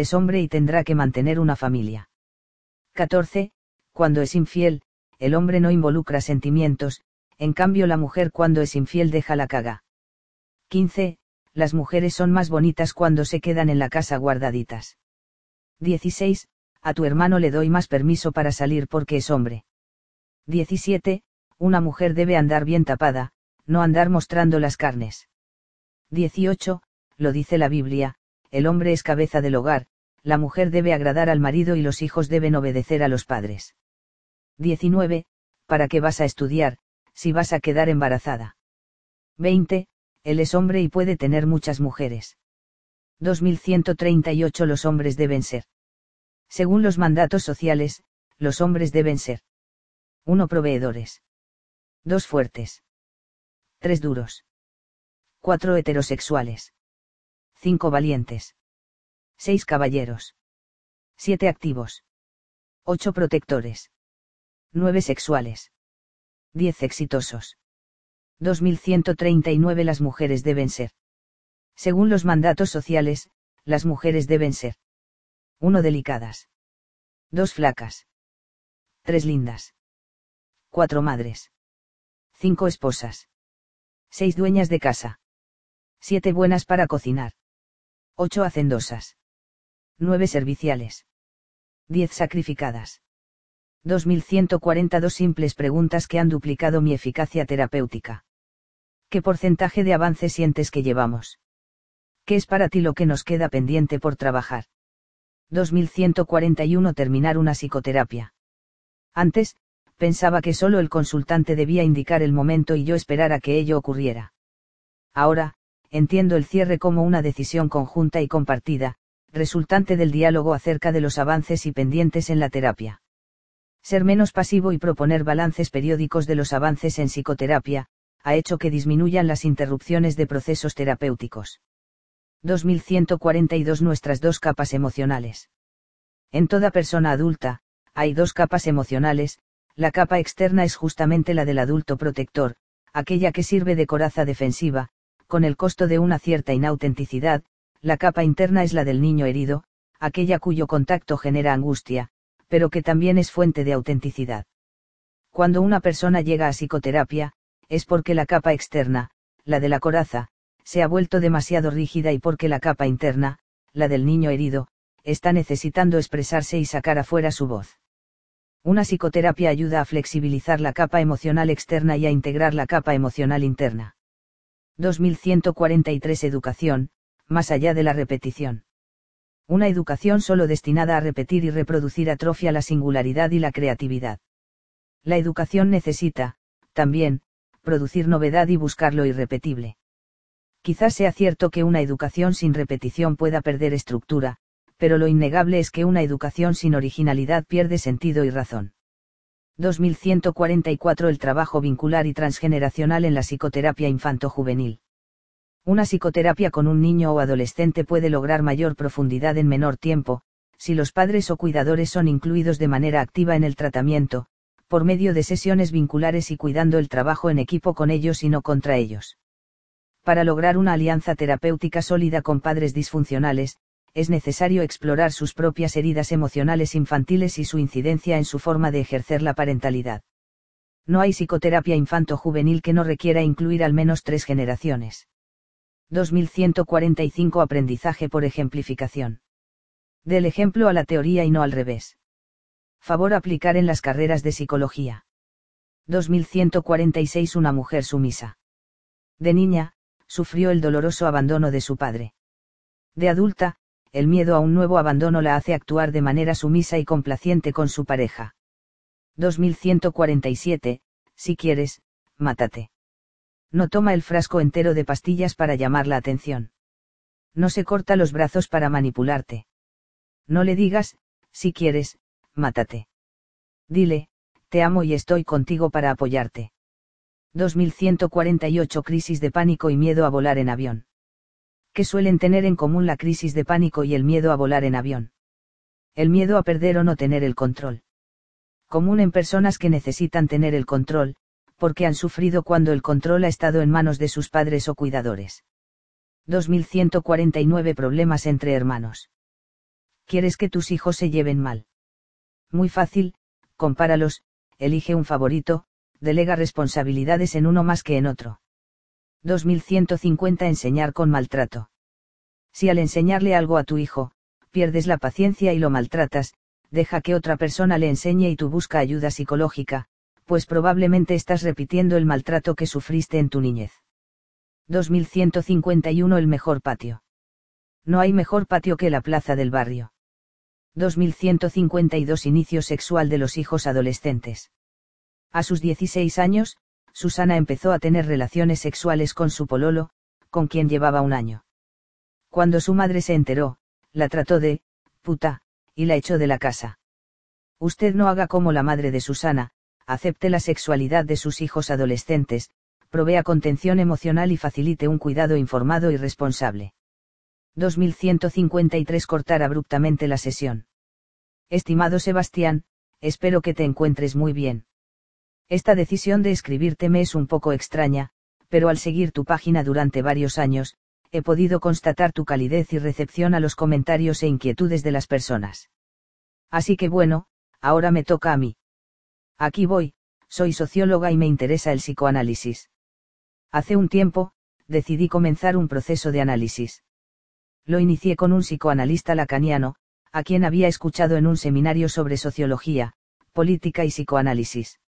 es hombre y tendrá que mantener una familia. 14. Cuando es infiel, el hombre no involucra sentimientos, en cambio la mujer cuando es infiel deja la caga. 15. Las mujeres son más bonitas cuando se quedan en la casa guardaditas. 16. A tu hermano le doy más permiso para salir porque es hombre. 17. Una mujer debe andar bien tapada, no andar mostrando las carnes. 18. Lo dice la Biblia, el hombre es cabeza del hogar, la mujer debe agradar al marido y los hijos deben obedecer a los padres. 19. ¿Para qué vas a estudiar, si vas a quedar embarazada? 20. Él es hombre y puede tener muchas mujeres. 2138 Los hombres deben ser. Según los mandatos sociales, los hombres deben ser. 1. Proveedores. 2. Fuertes. 3. Duros. 4. Heterosexuales. 5. Valientes. 6. Caballeros. 7. Activos. 8. Protectores. 9 sexuales. 10 exitosos. 2139 Las mujeres deben ser. Según los mandatos sociales, las mujeres deben ser. 1 delicadas. 2 flacas. 3 lindas. 4 madres. 5 esposas. 6 dueñas de casa. 7 buenas para cocinar. 8 hacendosas. 9 serviciales. 10 sacrificadas. 2142 simples preguntas que han duplicado mi eficacia terapéutica. ¿Qué porcentaje de avance sientes que llevamos? ¿Qué es para ti lo que nos queda pendiente por trabajar? 2141 Terminar una psicoterapia. Antes, pensaba que solo el consultante debía indicar el momento y yo esperar a que ello ocurriera. Ahora, entiendo el cierre como una decisión conjunta y compartida, resultante del diálogo acerca de los avances y pendientes en la terapia. Ser menos pasivo y proponer balances periódicos de los avances en psicoterapia, ha hecho que disminuyan las interrupciones de procesos terapéuticos. 2142 Nuestras dos capas emocionales. En toda persona adulta, hay dos capas emocionales, la capa externa es justamente la del adulto protector, aquella que sirve de coraza defensiva, con el costo de una cierta inautenticidad, la capa interna es la del niño herido, aquella cuyo contacto genera angustia, pero que también es fuente de autenticidad. Cuando una persona llega a psicoterapia, es porque la capa externa, la de la coraza, se ha vuelto demasiado rígida y porque la capa interna, la del niño herido, está necesitando expresarse y sacar afuera su voz. Una psicoterapia ayuda a flexibilizar la capa emocional externa y a integrar la capa emocional interna. 2143 Educación, más allá de la repetición. Una educación solo destinada a repetir y reproducir atrofia la singularidad y la creatividad. La educación necesita, también, producir novedad y buscar lo irrepetible. Quizás sea cierto que una educación sin repetición pueda perder estructura, pero lo innegable es que una educación sin originalidad pierde sentido y razón. 2144 El trabajo vincular y transgeneracional en la psicoterapia infanto-juvenil. Una psicoterapia con un niño o adolescente puede lograr mayor profundidad en menor tiempo, si los padres o cuidadores son incluidos de manera activa en el tratamiento, por medio de sesiones vinculares y cuidando el trabajo en equipo con ellos y no contra ellos. Para lograr una alianza terapéutica sólida con padres disfuncionales, es necesario explorar sus propias heridas emocionales infantiles y su incidencia en su forma de ejercer la parentalidad. No hay psicoterapia infanto-juvenil que no requiera incluir al menos tres generaciones. 2145 Aprendizaje por ejemplificación. Del ejemplo a la teoría y no al revés. Favor aplicar en las carreras de psicología. 2146 Una mujer sumisa. De niña, sufrió el doloroso abandono de su padre. De adulta, el miedo a un nuevo abandono la hace actuar de manera sumisa y complaciente con su pareja. 2147, si quieres, mátate no toma el frasco entero de pastillas para llamar la atención. No se corta los brazos para manipularte. No le digas, si quieres, mátate. Dile, te amo y estoy contigo para apoyarte. 2148 Crisis de pánico y miedo a volar en avión. ¿Qué suelen tener en común la crisis de pánico y el miedo a volar en avión? El miedo a perder o no tener el control. Común en personas que necesitan tener el control, porque han sufrido cuando el control ha estado en manos de sus padres o cuidadores. 2149 Problemas entre hermanos. ¿Quieres que tus hijos se lleven mal? Muy fácil, compáralos, elige un favorito, delega responsabilidades en uno más que en otro. 2150 Enseñar con maltrato. Si al enseñarle algo a tu hijo, pierdes la paciencia y lo maltratas, deja que otra persona le enseñe y tú busca ayuda psicológica, pues probablemente estás repitiendo el maltrato que sufriste en tu niñez. 2151 El mejor patio. No hay mejor patio que la plaza del barrio. 2152 Inicio sexual de los hijos adolescentes. A sus 16 años, Susana empezó a tener relaciones sexuales con su pololo, con quien llevaba un año. Cuando su madre se enteró, la trató de, puta, y la echó de la casa. Usted no haga como la madre de Susana, acepte la sexualidad de sus hijos adolescentes, provea contención emocional y facilite un cuidado informado y responsable. 2153 Cortar abruptamente la sesión. Estimado Sebastián, espero que te encuentres muy bien. Esta decisión de escribirte me es un poco extraña, pero al seguir tu página durante varios años, he podido constatar tu calidez y recepción a los comentarios e inquietudes de las personas. Así que bueno, ahora me toca a mí. Aquí voy, soy socióloga y me interesa el psicoanálisis. Hace un tiempo, decidí comenzar un proceso de análisis. Lo inicié con un psicoanalista lacaniano, a quien había escuchado en un seminario sobre sociología, política y psicoanálisis.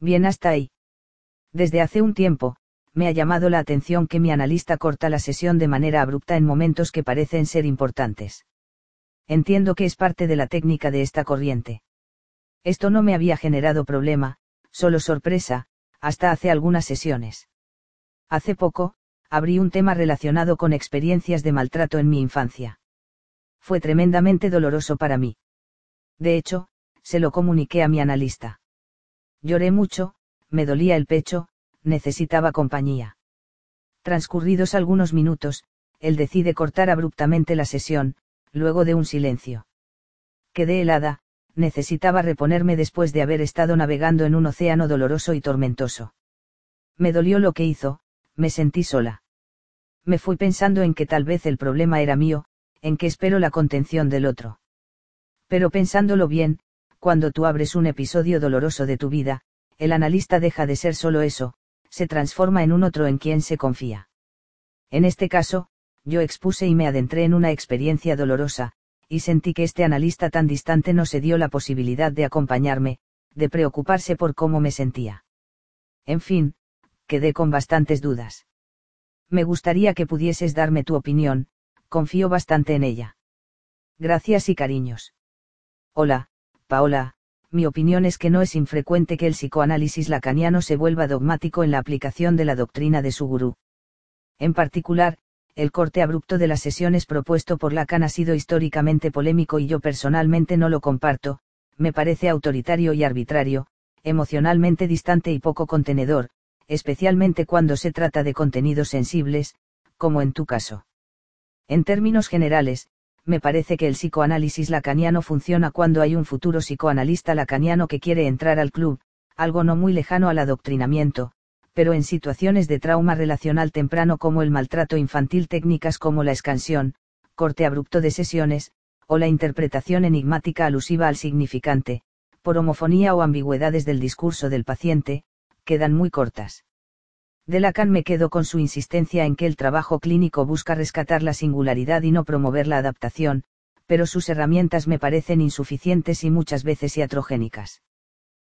Bien hasta ahí. Desde hace un tiempo, me ha llamado la atención que mi analista corta la sesión de manera abrupta en momentos que parecen ser importantes. Entiendo que es parte de la técnica de esta corriente. Esto no me había generado problema, solo sorpresa, hasta hace algunas sesiones. Hace poco, abrí un tema relacionado con experiencias de maltrato en mi infancia. Fue tremendamente doloroso para mí. De hecho, se lo comuniqué a mi analista. Lloré mucho, me dolía el pecho, necesitaba compañía. Transcurridos algunos minutos, él decide cortar abruptamente la sesión, luego de un silencio. Quedé helada, necesitaba reponerme después de haber estado navegando en un océano doloroso y tormentoso. Me dolió lo que hizo, me sentí sola. Me fui pensando en que tal vez el problema era mío, en que espero la contención del otro. Pero pensándolo bien, cuando tú abres un episodio doloroso de tu vida, el analista deja de ser solo eso, se transforma en un otro en quien se confía. En este caso, yo expuse y me adentré en una experiencia dolorosa, y sentí que este analista tan distante no se dio la posibilidad de acompañarme, de preocuparse por cómo me sentía. En fin, quedé con bastantes dudas. Me gustaría que pudieses darme tu opinión, confío bastante en ella. Gracias y cariños. Hola, Paola, mi opinión es que no es infrecuente que el psicoanálisis lacaniano se vuelva dogmático en la aplicación de la doctrina de su gurú. En particular, el corte abrupto de las sesiones propuesto por Lacan ha sido históricamente polémico y yo personalmente no lo comparto, me parece autoritario y arbitrario, emocionalmente distante y poco contenedor, especialmente cuando se trata de contenidos sensibles, como en tu caso. En términos generales, me parece que el psicoanálisis lacaniano funciona cuando hay un futuro psicoanalista lacaniano que quiere entrar al club, algo no muy lejano al adoctrinamiento, pero en situaciones de trauma relacional temprano como el maltrato infantil técnicas como la escansión, corte abrupto de sesiones, o la interpretación enigmática alusiva al significante, por homofonía o ambigüedades del discurso del paciente, quedan muy cortas. De Lacan me quedo con su insistencia en que el trabajo clínico busca rescatar la singularidad y no promover la adaptación, pero sus herramientas me parecen insuficientes y muchas veces iatrogénicas.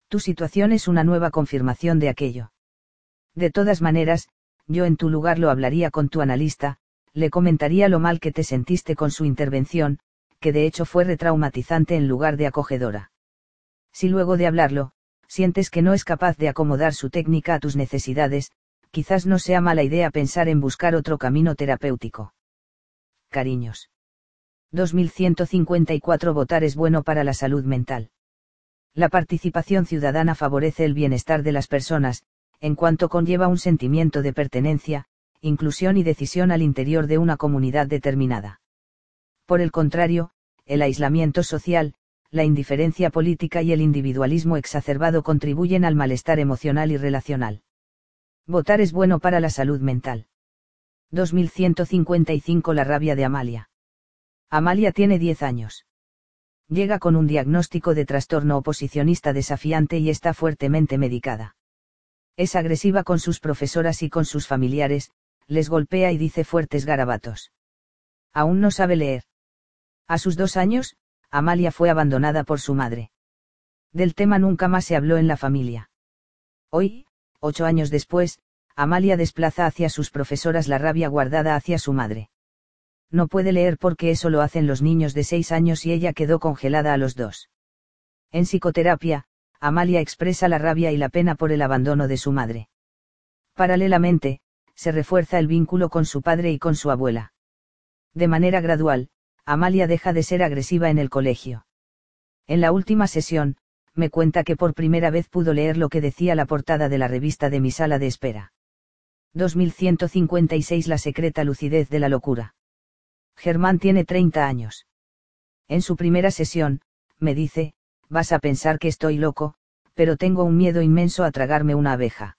Tu situación es una nueva confirmación de aquello. De todas maneras, yo en tu lugar lo hablaría con tu analista, le comentaría lo mal que te sentiste con su intervención, que de hecho fue retraumatizante en lugar de acogedora. Si luego de hablarlo, sientes que no es capaz de acomodar su técnica a tus necesidades, quizás no sea mala idea pensar en buscar otro camino terapéutico. Cariños. 2154 Votar es bueno para la salud mental. La participación ciudadana favorece el bienestar de las personas, en cuanto conlleva un sentimiento de pertenencia, inclusión y decisión al interior de una comunidad determinada. Por el contrario, el aislamiento social, la indiferencia política y el individualismo exacerbado contribuyen al malestar emocional y relacional. Votar es bueno para la salud mental. 2155 La rabia de Amalia. Amalia tiene 10 años. Llega con un diagnóstico de trastorno oposicionista desafiante y está fuertemente medicada. Es agresiva con sus profesoras y con sus familiares, les golpea y dice fuertes garabatos. Aún no sabe leer. A sus dos años, Amalia fue abandonada por su madre. Del tema nunca más se habló en la familia. Hoy, ocho años después, Amalia desplaza hacia sus profesoras la rabia guardada hacia su madre. No puede leer porque eso lo hacen los niños de seis años y ella quedó congelada a los dos. En psicoterapia, Amalia expresa la rabia y la pena por el abandono de su madre. Paralelamente, se refuerza el vínculo con su padre y con su abuela. De manera gradual, Amalia deja de ser agresiva en el colegio. En la última sesión, me cuenta que por primera vez pudo leer lo que decía la portada de la revista de mi sala de espera. 2156 La secreta lucidez de la locura. Germán tiene 30 años. En su primera sesión, me dice, vas a pensar que estoy loco, pero tengo un miedo inmenso a tragarme una abeja.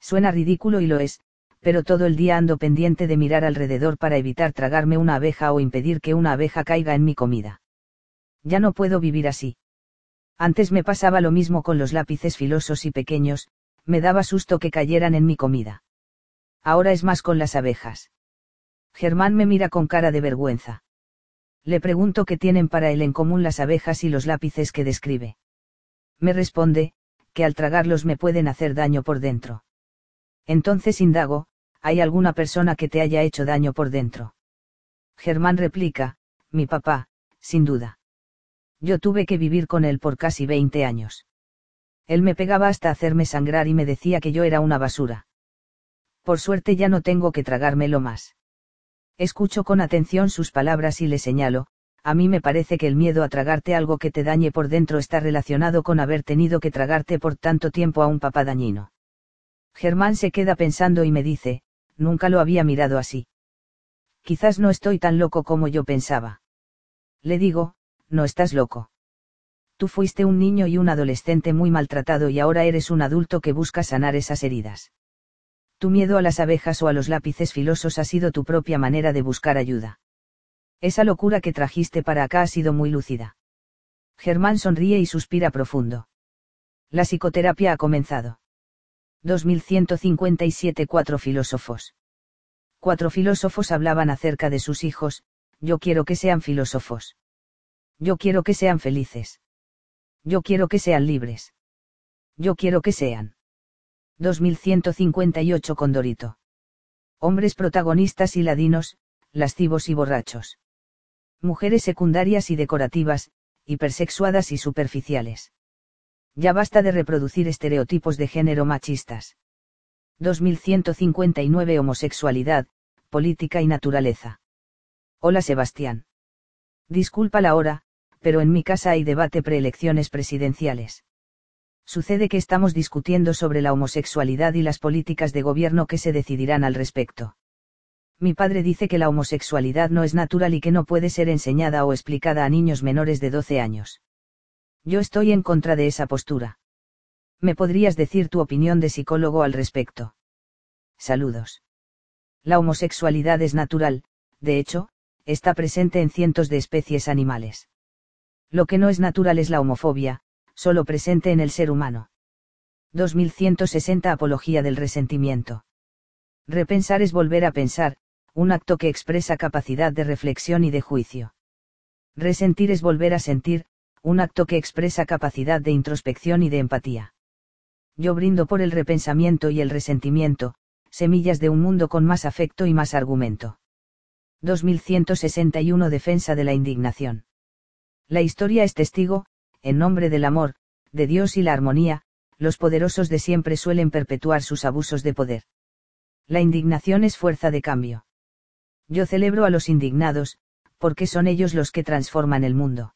Suena ridículo y lo es, pero todo el día ando pendiente de mirar alrededor para evitar tragarme una abeja o impedir que una abeja caiga en mi comida. Ya no puedo vivir así. Antes me pasaba lo mismo con los lápices filosos y pequeños, me daba susto que cayeran en mi comida ahora es más con las abejas. Germán me mira con cara de vergüenza. Le pregunto qué tienen para él en común las abejas y los lápices que describe. Me responde, que al tragarlos me pueden hacer daño por dentro. Entonces indago, ¿hay alguna persona que te haya hecho daño por dentro? Germán replica, mi papá, sin duda. Yo tuve que vivir con él por casi 20 años. Él me pegaba hasta hacerme sangrar y me decía que yo era una basura. Por suerte ya no tengo que tragármelo más. Escucho con atención sus palabras y le señalo, a mí me parece que el miedo a tragarte algo que te dañe por dentro está relacionado con haber tenido que tragarte por tanto tiempo a un papá dañino. Germán se queda pensando y me dice, nunca lo había mirado así. Quizás no estoy tan loco como yo pensaba. Le digo, no estás loco. Tú fuiste un niño y un adolescente muy maltratado y ahora eres un adulto que busca sanar esas heridas. Tu miedo a las abejas o a los lápices filosos ha sido tu propia manera de buscar ayuda. Esa locura que trajiste para acá ha sido muy lúcida. Germán sonríe y suspira profundo. La psicoterapia ha comenzado. 2157 Cuatro filósofos. Cuatro filósofos hablaban acerca de sus hijos, yo quiero que sean filósofos. Yo quiero que sean felices. Yo quiero que sean libres. Yo quiero que sean. 2158 Condorito. Hombres protagonistas y ladinos, lascivos y borrachos. Mujeres secundarias y decorativas, hipersexuadas y superficiales. Ya basta de reproducir estereotipos de género machistas. 2159 Homosexualidad, política y naturaleza. Hola Sebastián. Disculpa la hora, pero en mi casa hay debate preelecciones presidenciales. Sucede que estamos discutiendo sobre la homosexualidad y las políticas de gobierno que se decidirán al respecto. Mi padre dice que la homosexualidad no es natural y que no puede ser enseñada o explicada a niños menores de 12 años. Yo estoy en contra de esa postura. ¿Me podrías decir tu opinión de psicólogo al respecto? Saludos. La homosexualidad es natural, de hecho, está presente en cientos de especies animales. Lo que no es natural es la homofobia, solo presente en el ser humano. 2160 Apología del resentimiento. Repensar es volver a pensar, un acto que expresa capacidad de reflexión y de juicio. Resentir es volver a sentir, un acto que expresa capacidad de introspección y de empatía. Yo brindo por el repensamiento y el resentimiento, semillas de un mundo con más afecto y más argumento. 2161 Defensa de la indignación. La historia es testigo, en nombre del amor, de Dios y la armonía, los poderosos de siempre suelen perpetuar sus abusos de poder. La indignación es fuerza de cambio. Yo celebro a los indignados, porque son ellos los que transforman el mundo.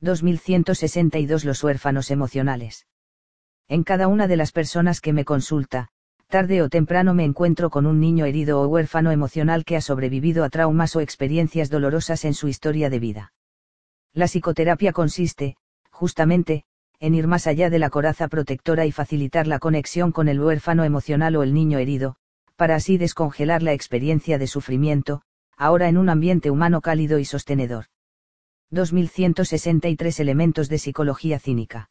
2162 Los huérfanos emocionales. En cada una de las personas que me consulta, tarde o temprano me encuentro con un niño herido o huérfano emocional que ha sobrevivido a traumas o experiencias dolorosas en su historia de vida. La psicoterapia consiste, justamente, en ir más allá de la coraza protectora y facilitar la conexión con el huérfano emocional o el niño herido, para así descongelar la experiencia de sufrimiento, ahora en un ambiente humano cálido y sostenedor. 2163 elementos de psicología cínica.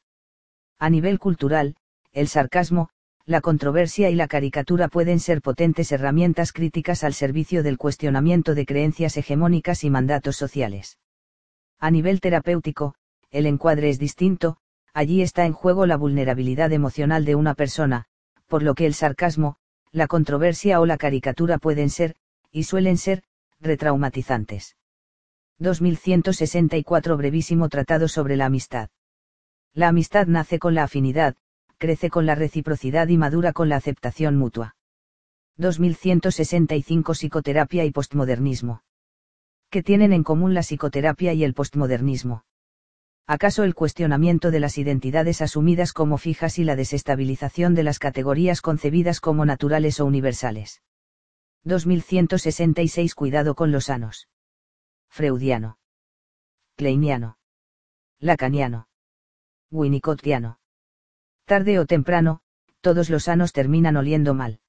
A nivel cultural, el sarcasmo, la controversia y la caricatura pueden ser potentes herramientas críticas al servicio del cuestionamiento de creencias hegemónicas y mandatos sociales. A nivel terapéutico, el encuadre es distinto, allí está en juego la vulnerabilidad emocional de una persona, por lo que el sarcasmo, la controversia o la caricatura pueden ser, y suelen ser, retraumatizantes. 2164 Brevísimo Tratado sobre la Amistad. La amistad nace con la afinidad, crece con la reciprocidad y madura con la aceptación mutua. 2165 Psicoterapia y postmodernismo. ¿Qué tienen en común la psicoterapia y el postmodernismo? ¿Acaso el cuestionamiento de las identidades asumidas como fijas y la desestabilización de las categorías concebidas como naturales o universales? 2166 Cuidado con los sanos. Freudiano. Kleiniano. Lacaniano. Winnicottiano. Tarde o temprano, todos los sanos terminan oliendo mal.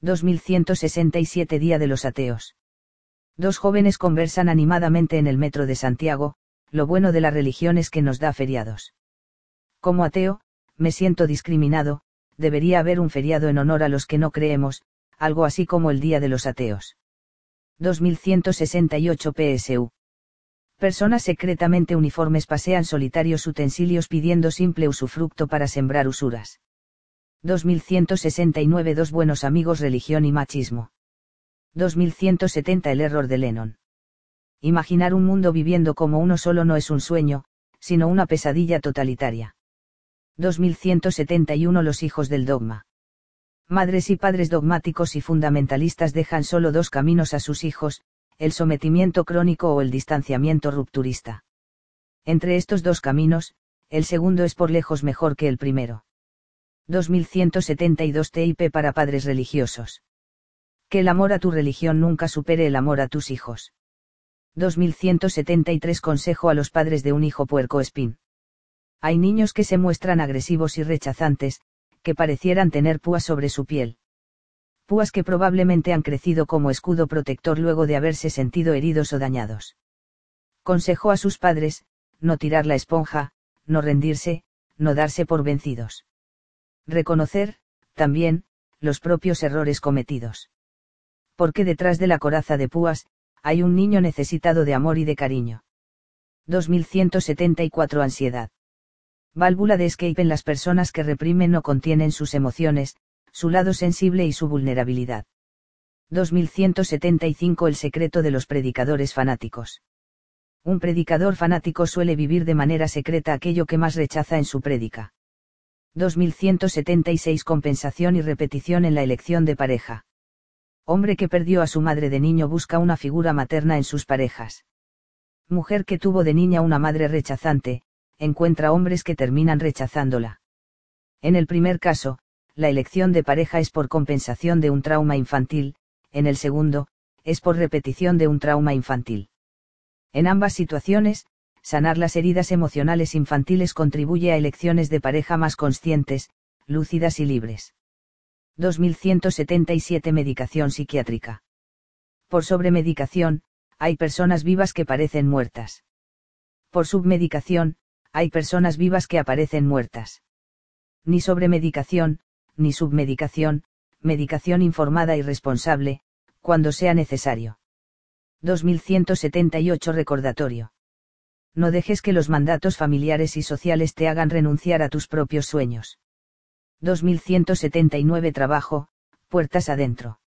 2167 Día de los Ateos. Dos jóvenes conversan animadamente en el metro de Santiago, lo bueno de la religión es que nos da feriados. Como ateo, me siento discriminado, debería haber un feriado en honor a los que no creemos, algo así como el Día de los Ateos. 2168 PSU. Personas secretamente uniformes pasean solitarios utensilios pidiendo simple usufructo para sembrar usuras. 2169 Dos buenos amigos Religión y machismo. 2170 El error de Lennon. Imaginar un mundo viviendo como uno solo no es un sueño, sino una pesadilla totalitaria. 2171 Los hijos del dogma. Madres y padres dogmáticos y fundamentalistas dejan solo dos caminos a sus hijos, el sometimiento crónico o el distanciamiento rupturista. Entre estos dos caminos, el segundo es por lejos mejor que el primero. 2172 TIP para padres religiosos. Que el amor a tu religión nunca supere el amor a tus hijos. 2173 Consejo a los padres de un hijo puerco espín. Hay niños que se muestran agresivos y rechazantes, que parecieran tener púas sobre su piel. Púas que probablemente han crecido como escudo protector luego de haberse sentido heridos o dañados. Consejo a sus padres, no tirar la esponja, no rendirse, no darse por vencidos. Reconocer, también, los propios errores cometidos. Porque detrás de la coraza de púas, hay un niño necesitado de amor y de cariño. 2174 Ansiedad. Válvula de escape en las personas que reprimen o contienen sus emociones, su lado sensible y su vulnerabilidad. 2175 El secreto de los predicadores fanáticos. Un predicador fanático suele vivir de manera secreta aquello que más rechaza en su prédica. 2176 Compensación y repetición en la elección de pareja. Hombre que perdió a su madre de niño busca una figura materna en sus parejas. Mujer que tuvo de niña una madre rechazante, encuentra hombres que terminan rechazándola. En el primer caso, la elección de pareja es por compensación de un trauma infantil, en el segundo, es por repetición de un trauma infantil. En ambas situaciones, sanar las heridas emocionales infantiles contribuye a elecciones de pareja más conscientes, lúcidas y libres. 2177 Medicación psiquiátrica. Por sobremedicación, hay personas vivas que parecen muertas. Por submedicación, hay personas vivas que aparecen muertas. Ni sobremedicación, ni submedicación, medicación informada y responsable, cuando sea necesario. 2178 Recordatorio. No dejes que los mandatos familiares y sociales te hagan renunciar a tus propios sueños. 2179 Trabajo, puertas adentro.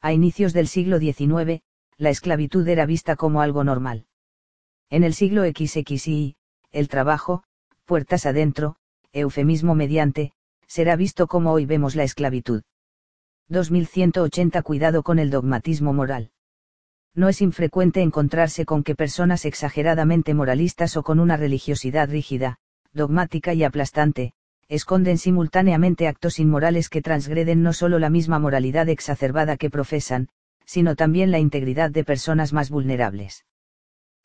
A inicios del siglo XIX, la esclavitud era vista como algo normal. En el siglo XXI, el trabajo, puertas adentro, eufemismo mediante, será visto como hoy vemos la esclavitud. 2180 Cuidado con el dogmatismo moral. No es infrecuente encontrarse con que personas exageradamente moralistas o con una religiosidad rígida, dogmática y aplastante, esconden simultáneamente actos inmorales que transgreden no solo la misma moralidad exacerbada que profesan, sino también la integridad de personas más vulnerables.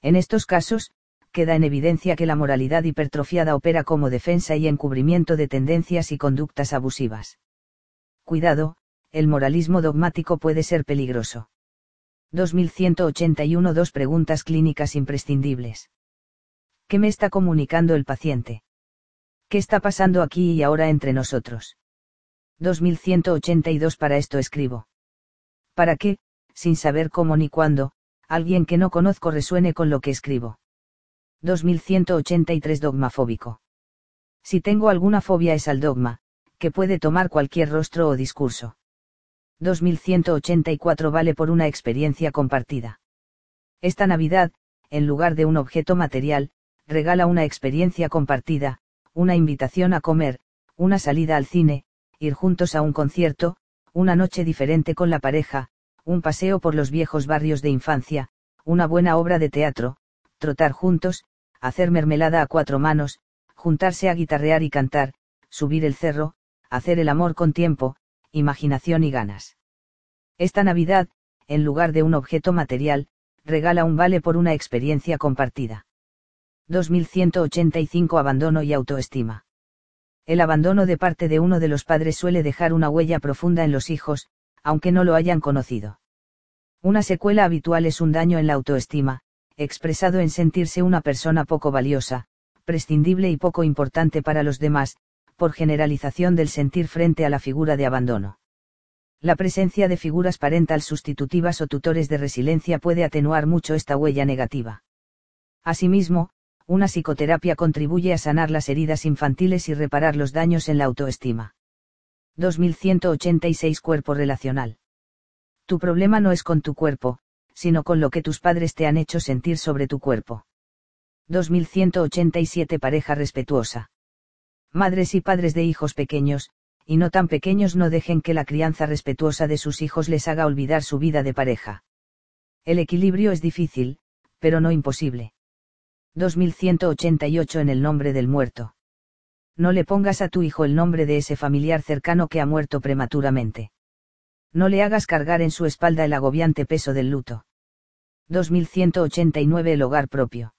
En estos casos, queda en evidencia que la moralidad hipertrofiada opera como defensa y encubrimiento de tendencias y conductas abusivas. Cuidado, el moralismo dogmático puede ser peligroso. 2181 Dos preguntas clínicas imprescindibles. ¿Qué me está comunicando el paciente? ¿Qué está pasando aquí y ahora entre nosotros? 2182 Para esto escribo. Para qué, sin saber cómo ni cuándo, alguien que no conozco resuene con lo que escribo. 2183 Dogmafóbico. Si tengo alguna fobia es al dogma, que puede tomar cualquier rostro o discurso. 2184 vale por una experiencia compartida. Esta Navidad, en lugar de un objeto material, regala una experiencia compartida, una invitación a comer, una salida al cine, ir juntos a un concierto, una noche diferente con la pareja, un paseo por los viejos barrios de infancia, una buena obra de teatro, trotar juntos, hacer mermelada a cuatro manos, juntarse a guitarrear y cantar, subir el cerro, hacer el amor con tiempo, imaginación y ganas. Esta Navidad, en lugar de un objeto material, regala un vale por una experiencia compartida. 2185 Abandono y autoestima. El abandono de parte de uno de los padres suele dejar una huella profunda en los hijos, aunque no lo hayan conocido. Una secuela habitual es un daño en la autoestima, expresado en sentirse una persona poco valiosa, prescindible y poco importante para los demás, por generalización del sentir frente a la figura de abandono. La presencia de figuras parental sustitutivas o tutores de resiliencia puede atenuar mucho esta huella negativa. Asimismo, una psicoterapia contribuye a sanar las heridas infantiles y reparar los daños en la autoestima. 2186 Cuerpo relacional. Tu problema no es con tu cuerpo, sino con lo que tus padres te han hecho sentir sobre tu cuerpo. 2187 Pareja respetuosa. Madres y padres de hijos pequeños, y no tan pequeños no dejen que la crianza respetuosa de sus hijos les haga olvidar su vida de pareja. El equilibrio es difícil, pero no imposible. 2188 En el nombre del muerto no le pongas a tu hijo el nombre de ese familiar cercano que ha muerto prematuramente. No le hagas cargar en su espalda el agobiante peso del luto. 2189 El hogar propio.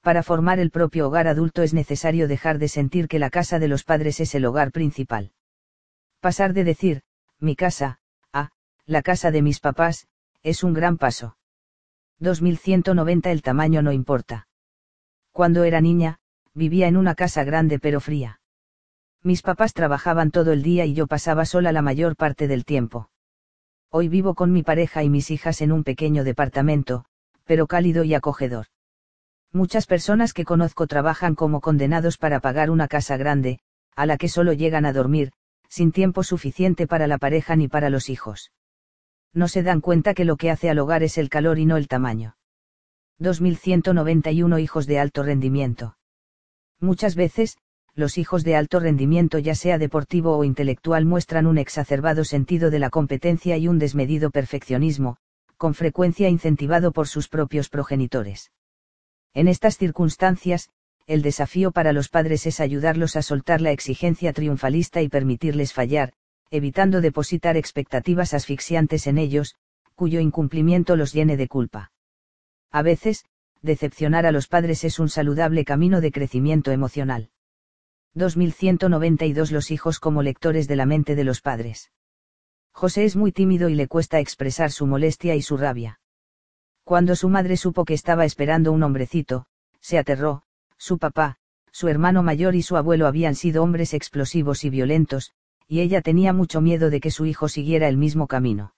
Para formar el propio hogar adulto es necesario dejar de sentir que la casa de los padres es el hogar principal. Pasar de decir, mi casa, a, la casa de mis papás, es un gran paso. 2190 El tamaño no importa. Cuando era niña, vivía en una casa grande pero fría. Mis papás trabajaban todo el día y yo pasaba sola la mayor parte del tiempo. Hoy vivo con mi pareja y mis hijas en un pequeño departamento, pero cálido y acogedor. Muchas personas que conozco trabajan como condenados para pagar una casa grande, a la que solo llegan a dormir, sin tiempo suficiente para la pareja ni para los hijos. No se dan cuenta que lo que hace al hogar es el calor y no el tamaño. 2191 hijos de alto rendimiento. Muchas veces, los hijos de alto rendimiento ya sea deportivo o intelectual muestran un exacerbado sentido de la competencia y un desmedido perfeccionismo, con frecuencia incentivado por sus propios progenitores. En estas circunstancias, el desafío para los padres es ayudarlos a soltar la exigencia triunfalista y permitirles fallar, evitando depositar expectativas asfixiantes en ellos, cuyo incumplimiento los llene de culpa. A veces, decepcionar a los padres es un saludable camino de crecimiento emocional. 2192 Los hijos como lectores de la mente de los padres. José es muy tímido y le cuesta expresar su molestia y su rabia. Cuando su madre supo que estaba esperando un hombrecito, se aterró, su papá, su hermano mayor y su abuelo habían sido hombres explosivos y violentos, y ella tenía mucho miedo de que su hijo siguiera el mismo camino.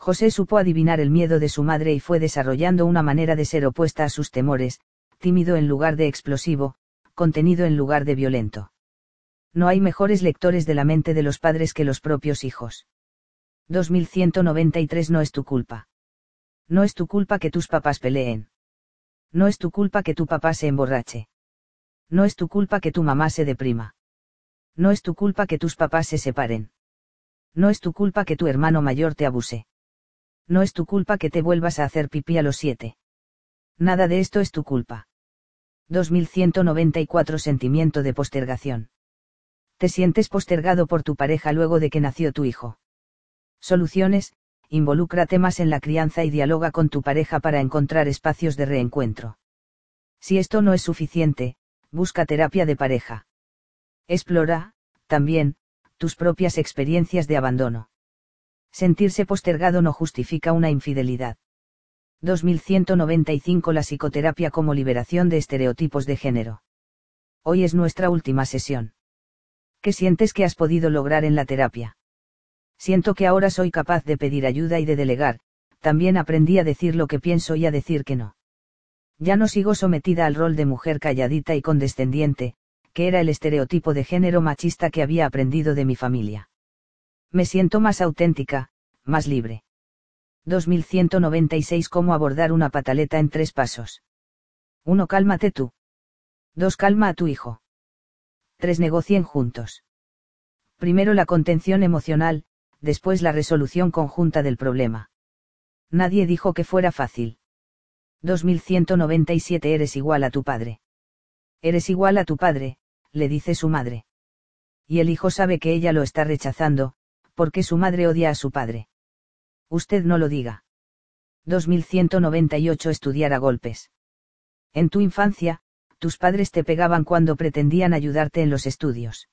José supo adivinar el miedo de su madre y fue desarrollando una manera de ser opuesta a sus temores, tímido en lugar de explosivo, contenido en lugar de violento. No hay mejores lectores de la mente de los padres que los propios hijos. 2193 No es tu culpa. No es tu culpa que tus papás peleen. No es tu culpa que tu papá se emborrache. No es tu culpa que tu mamá se deprima. No es tu culpa que tus papás se separen. No es tu culpa que tu hermano mayor te abuse. No es tu culpa que te vuelvas a hacer pipí a los siete. Nada de esto es tu culpa. 2194 Sentimiento de postergación. Te sientes postergado por tu pareja luego de que nació tu hijo. Soluciones, involúcrate más en la crianza y dialoga con tu pareja para encontrar espacios de reencuentro. Si esto no es suficiente, busca terapia de pareja. Explora, también, tus propias experiencias de abandono. Sentirse postergado no justifica una infidelidad. 2195 La psicoterapia como liberación de estereotipos de género. Hoy es nuestra última sesión. ¿Qué sientes que has podido lograr en la terapia? Siento que ahora soy capaz de pedir ayuda y de delegar, también aprendí a decir lo que pienso y a decir que no. Ya no sigo sometida al rol de mujer calladita y condescendiente, que era el estereotipo de género machista que había aprendido de mi familia. Me siento más auténtica, más libre. 2196 Cómo abordar una pataleta en tres pasos. 1. Cálmate tú. 2. Calma a tu hijo. 3. Negocien juntos. Primero la contención emocional, después la resolución conjunta del problema. Nadie dijo que fuera fácil. 2197 Eres igual a tu padre. Eres igual a tu padre, le dice su madre. Y el hijo sabe que ella lo está rechazando, porque su madre odia a su padre. Usted no lo diga. 2198 Estudiar a golpes. En tu infancia, tus padres te pegaban cuando pretendían ayudarte en los estudios.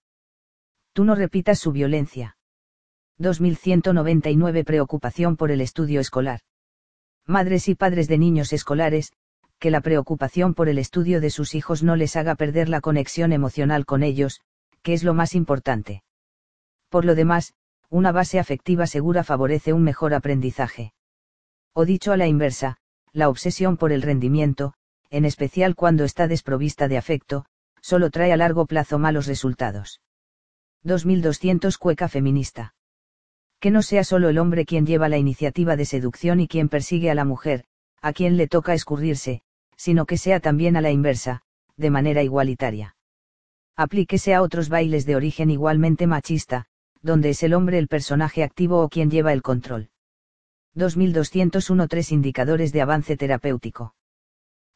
Tú no repitas su violencia. 2199 Preocupación por el estudio escolar. Madres y padres de niños escolares, que la preocupación por el estudio de sus hijos no les haga perder la conexión emocional con ellos, que es lo más importante. Por lo demás, una base afectiva segura favorece un mejor aprendizaje. O dicho a la inversa, la obsesión por el rendimiento, en especial cuando está desprovista de afecto, solo trae a largo plazo malos resultados. 2200 Cueca feminista. Que no sea solo el hombre quien lleva la iniciativa de seducción y quien persigue a la mujer, a quien le toca escurrirse, sino que sea también a la inversa, de manera igualitaria. Aplíquese a otros bailes de origen igualmente machista, donde es el hombre el personaje activo o quien lleva el control. 2201 Tres indicadores de avance terapéutico.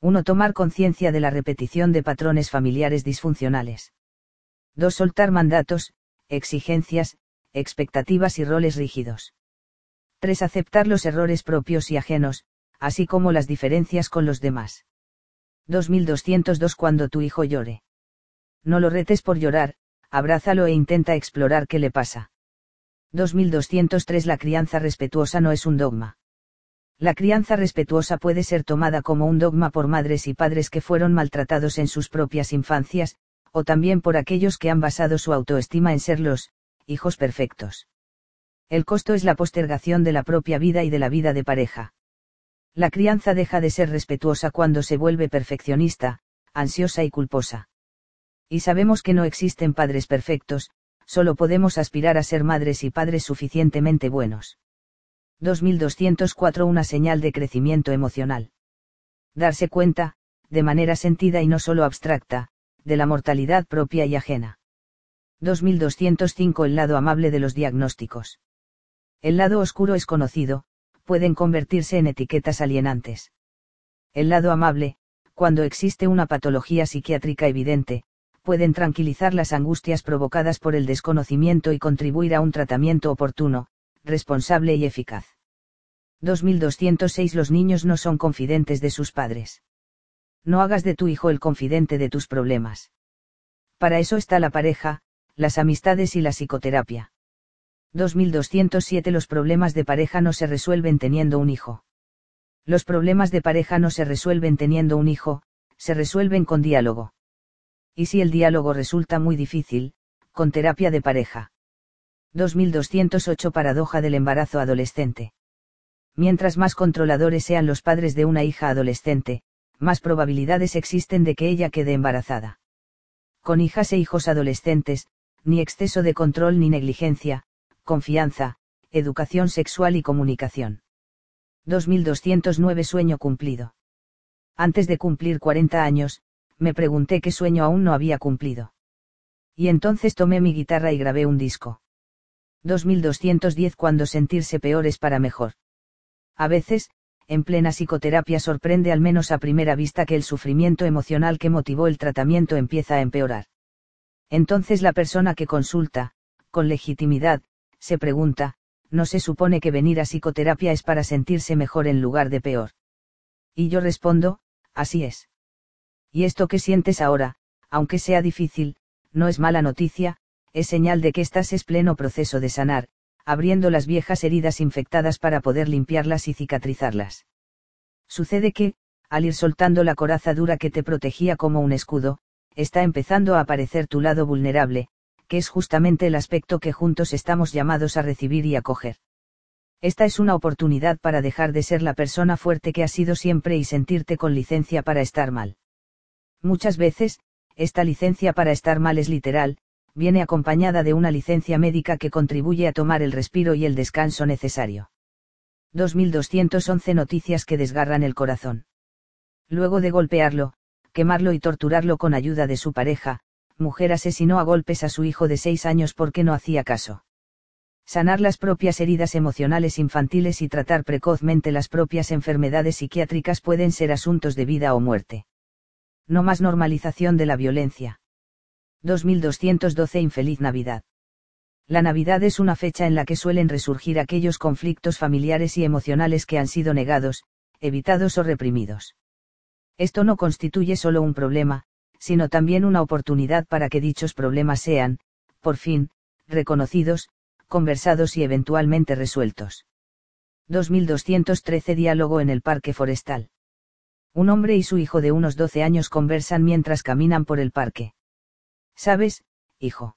1. Tomar conciencia de la repetición de patrones familiares disfuncionales. 2. Soltar mandatos, exigencias, expectativas y roles rígidos. 3. Aceptar los errores propios y ajenos, así como las diferencias con los demás. 2202 Cuando tu hijo llore. No lo retes por llorar, abrázalo e intenta explorar qué le pasa. 2203 La crianza respetuosa no es un dogma. La crianza respetuosa puede ser tomada como un dogma por madres y padres que fueron maltratados en sus propias infancias, o también por aquellos que han basado su autoestima en ser los hijos perfectos. El costo es la postergación de la propia vida y de la vida de pareja. La crianza deja de ser respetuosa cuando se vuelve perfeccionista, ansiosa y culposa. Y sabemos que no existen padres perfectos, solo podemos aspirar a ser madres y padres suficientemente buenos. 2204 Una señal de crecimiento emocional. Darse cuenta, de manera sentida y no solo abstracta, de la mortalidad propia y ajena. 2205 El lado amable de los diagnósticos. El lado oscuro es conocido, pueden convertirse en etiquetas alienantes. El lado amable, cuando existe una patología psiquiátrica evidente, pueden tranquilizar las angustias provocadas por el desconocimiento y contribuir a un tratamiento oportuno, responsable y eficaz. 2206 Los niños no son confidentes de sus padres. No hagas de tu hijo el confidente de tus problemas. Para eso está la pareja, las amistades y la psicoterapia. 2207 Los problemas de pareja no se resuelven teniendo un hijo. Los problemas de pareja no se resuelven teniendo un hijo, se resuelven con diálogo. Y si el diálogo resulta muy difícil, con terapia de pareja. 2208 Paradoja del embarazo adolescente. Mientras más controladores sean los padres de una hija adolescente, más probabilidades existen de que ella quede embarazada. Con hijas e hijos adolescentes, ni exceso de control ni negligencia, confianza, educación sexual y comunicación. 2209 Sueño cumplido. Antes de cumplir 40 años, me pregunté qué sueño aún no había cumplido. Y entonces tomé mi guitarra y grabé un disco. 2210 Cuando sentirse peor es para mejor. A veces, en plena psicoterapia sorprende al menos a primera vista que el sufrimiento emocional que motivó el tratamiento empieza a empeorar. Entonces la persona que consulta, con legitimidad, se pregunta, ¿no se supone que venir a psicoterapia es para sentirse mejor en lugar de peor? Y yo respondo, así es. Y esto que sientes ahora, aunque sea difícil, no es mala noticia, es señal de que estás en pleno proceso de sanar, abriendo las viejas heridas infectadas para poder limpiarlas y cicatrizarlas. Sucede que, al ir soltando la coraza dura que te protegía como un escudo, está empezando a aparecer tu lado vulnerable, que es justamente el aspecto que juntos estamos llamados a recibir y acoger. Esta es una oportunidad para dejar de ser la persona fuerte que has sido siempre y sentirte con licencia para estar mal. Muchas veces, esta licencia para estar mal es literal, viene acompañada de una licencia médica que contribuye a tomar el respiro y el descanso necesario. 2211 noticias que desgarran el corazón. Luego de golpearlo, quemarlo y torturarlo con ayuda de su pareja, mujer asesinó a golpes a su hijo de seis años porque no hacía caso. Sanar las propias heridas emocionales infantiles y tratar precozmente las propias enfermedades psiquiátricas pueden ser asuntos de vida o muerte. No más normalización de la violencia. 2212 Infeliz Navidad. La Navidad es una fecha en la que suelen resurgir aquellos conflictos familiares y emocionales que han sido negados, evitados o reprimidos. Esto no constituye solo un problema, sino también una oportunidad para que dichos problemas sean, por fin, reconocidos, conversados y eventualmente resueltos. 2213 Diálogo en el Parque Forestal. Un hombre y su hijo de unos 12 años conversan mientras caminan por el parque. ¿Sabes, hijo?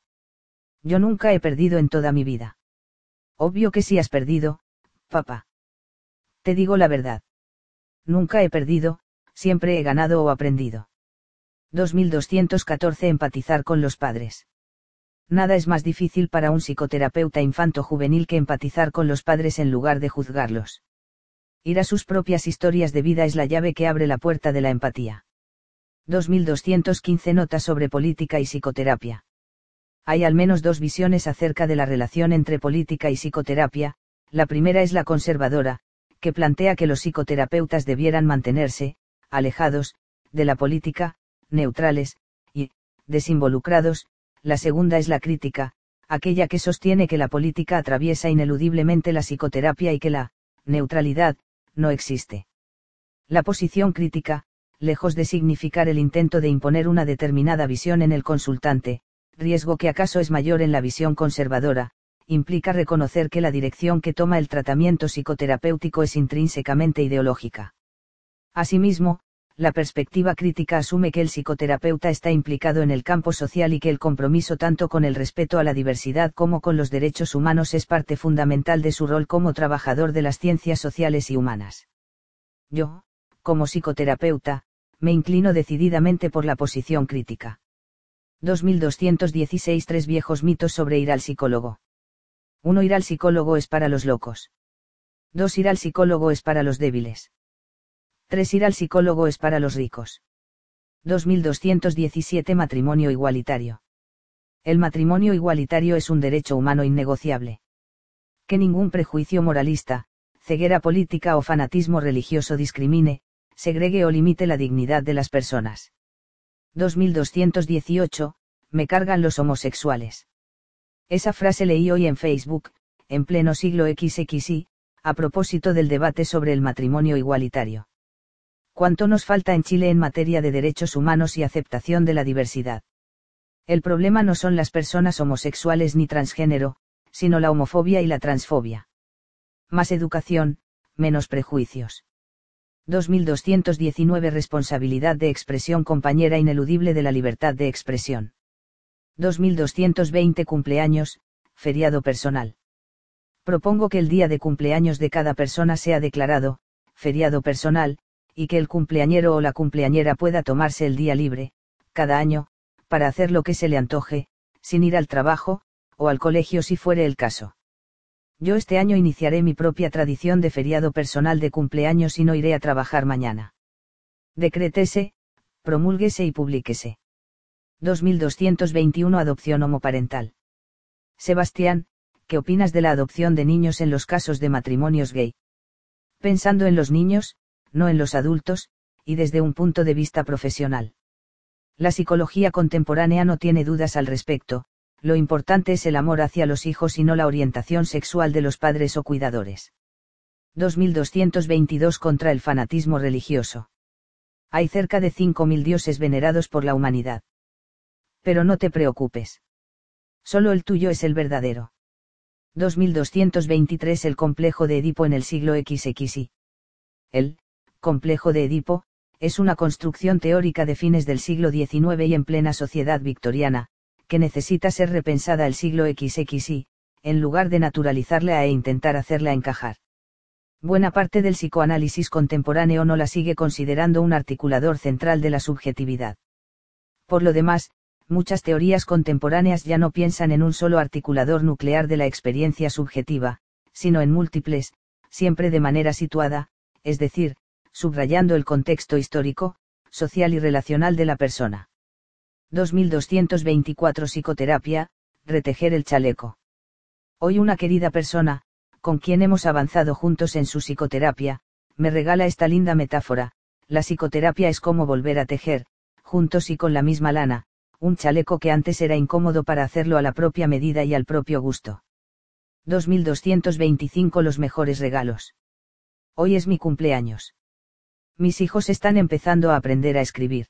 Yo nunca he perdido en toda mi vida. Obvio que sí has perdido, papá. Te digo la verdad. Nunca he perdido, siempre he ganado o aprendido. 2214 Empatizar con los padres. Nada es más difícil para un psicoterapeuta infanto-juvenil que empatizar con los padres en lugar de juzgarlos. Ir a sus propias historias de vida es la llave que abre la puerta de la empatía. 2215 Notas sobre política y psicoterapia. Hay al menos dos visiones acerca de la relación entre política y psicoterapia, la primera es la conservadora, que plantea que los psicoterapeutas debieran mantenerse, alejados, de la política, neutrales, y, desinvolucrados, la segunda es la crítica, aquella que sostiene que la política atraviesa ineludiblemente la psicoterapia y que la, neutralidad, no existe. La posición crítica, lejos de significar el intento de imponer una determinada visión en el consultante, riesgo que acaso es mayor en la visión conservadora, implica reconocer que la dirección que toma el tratamiento psicoterapéutico es intrínsecamente ideológica. Asimismo, la perspectiva crítica asume que el psicoterapeuta está implicado en el campo social y que el compromiso tanto con el respeto a la diversidad como con los derechos humanos es parte fundamental de su rol como trabajador de las ciencias sociales y humanas. Yo, como psicoterapeuta, me inclino decididamente por la posición crítica. 2216 Tres viejos mitos sobre ir al psicólogo. 1. Ir al psicólogo es para los locos. 2. Ir al psicólogo es para los débiles. 3. Ir al psicólogo es para los ricos. 2217 Matrimonio igualitario. El matrimonio igualitario es un derecho humano innegociable. Que ningún prejuicio moralista, ceguera política o fanatismo religioso discrimine, segregue o limite la dignidad de las personas. 2218, me cargan los homosexuales. Esa frase leí hoy en Facebook, en pleno siglo XXI, a propósito del debate sobre el matrimonio igualitario cuánto nos falta en Chile en materia de derechos humanos y aceptación de la diversidad. El problema no son las personas homosexuales ni transgénero, sino la homofobia y la transfobia. Más educación, menos prejuicios. 2219 Responsabilidad de expresión compañera ineludible de la libertad de expresión. 2220 Cumpleaños, feriado personal. Propongo que el día de cumpleaños de cada persona sea declarado, feriado personal, y que el cumpleañero o la cumpleañera pueda tomarse el día libre, cada año, para hacer lo que se le antoje, sin ir al trabajo, o al colegio si fuere el caso. Yo este año iniciaré mi propia tradición de feriado personal de cumpleaños y no iré a trabajar mañana. Decrétese, promúlguese y publíquese. 2221 Adopción homoparental. Sebastián, ¿qué opinas de la adopción de niños en los casos de matrimonios gay? Pensando en los niños, no en los adultos, y desde un punto de vista profesional. La psicología contemporánea no tiene dudas al respecto, lo importante es el amor hacia los hijos y no la orientación sexual de los padres o cuidadores. 2222 contra el fanatismo religioso. Hay cerca de 5.000 dioses venerados por la humanidad. Pero no te preocupes. Solo el tuyo es el verdadero. 2223 El complejo de Edipo en el siglo XXI. El complejo de Edipo es una construcción teórica de fines del siglo XIX y en plena sociedad victoriana, que necesita ser repensada el siglo XXI, en lugar de naturalizarla e intentar hacerla encajar. Buena parte del psicoanálisis contemporáneo no la sigue considerando un articulador central de la subjetividad. Por lo demás, muchas teorías contemporáneas ya no piensan en un solo articulador nuclear de la experiencia subjetiva, sino en múltiples, siempre de manera situada, es decir, subrayando el contexto histórico, social y relacional de la persona. 2224 Psicoterapia, retejer el chaleco. Hoy una querida persona, con quien hemos avanzado juntos en su psicoterapia, me regala esta linda metáfora, la psicoterapia es como volver a tejer, juntos y con la misma lana, un chaleco que antes era incómodo para hacerlo a la propia medida y al propio gusto. 2225 Los mejores regalos. Hoy es mi cumpleaños. Mis hijos están empezando a aprender a escribir.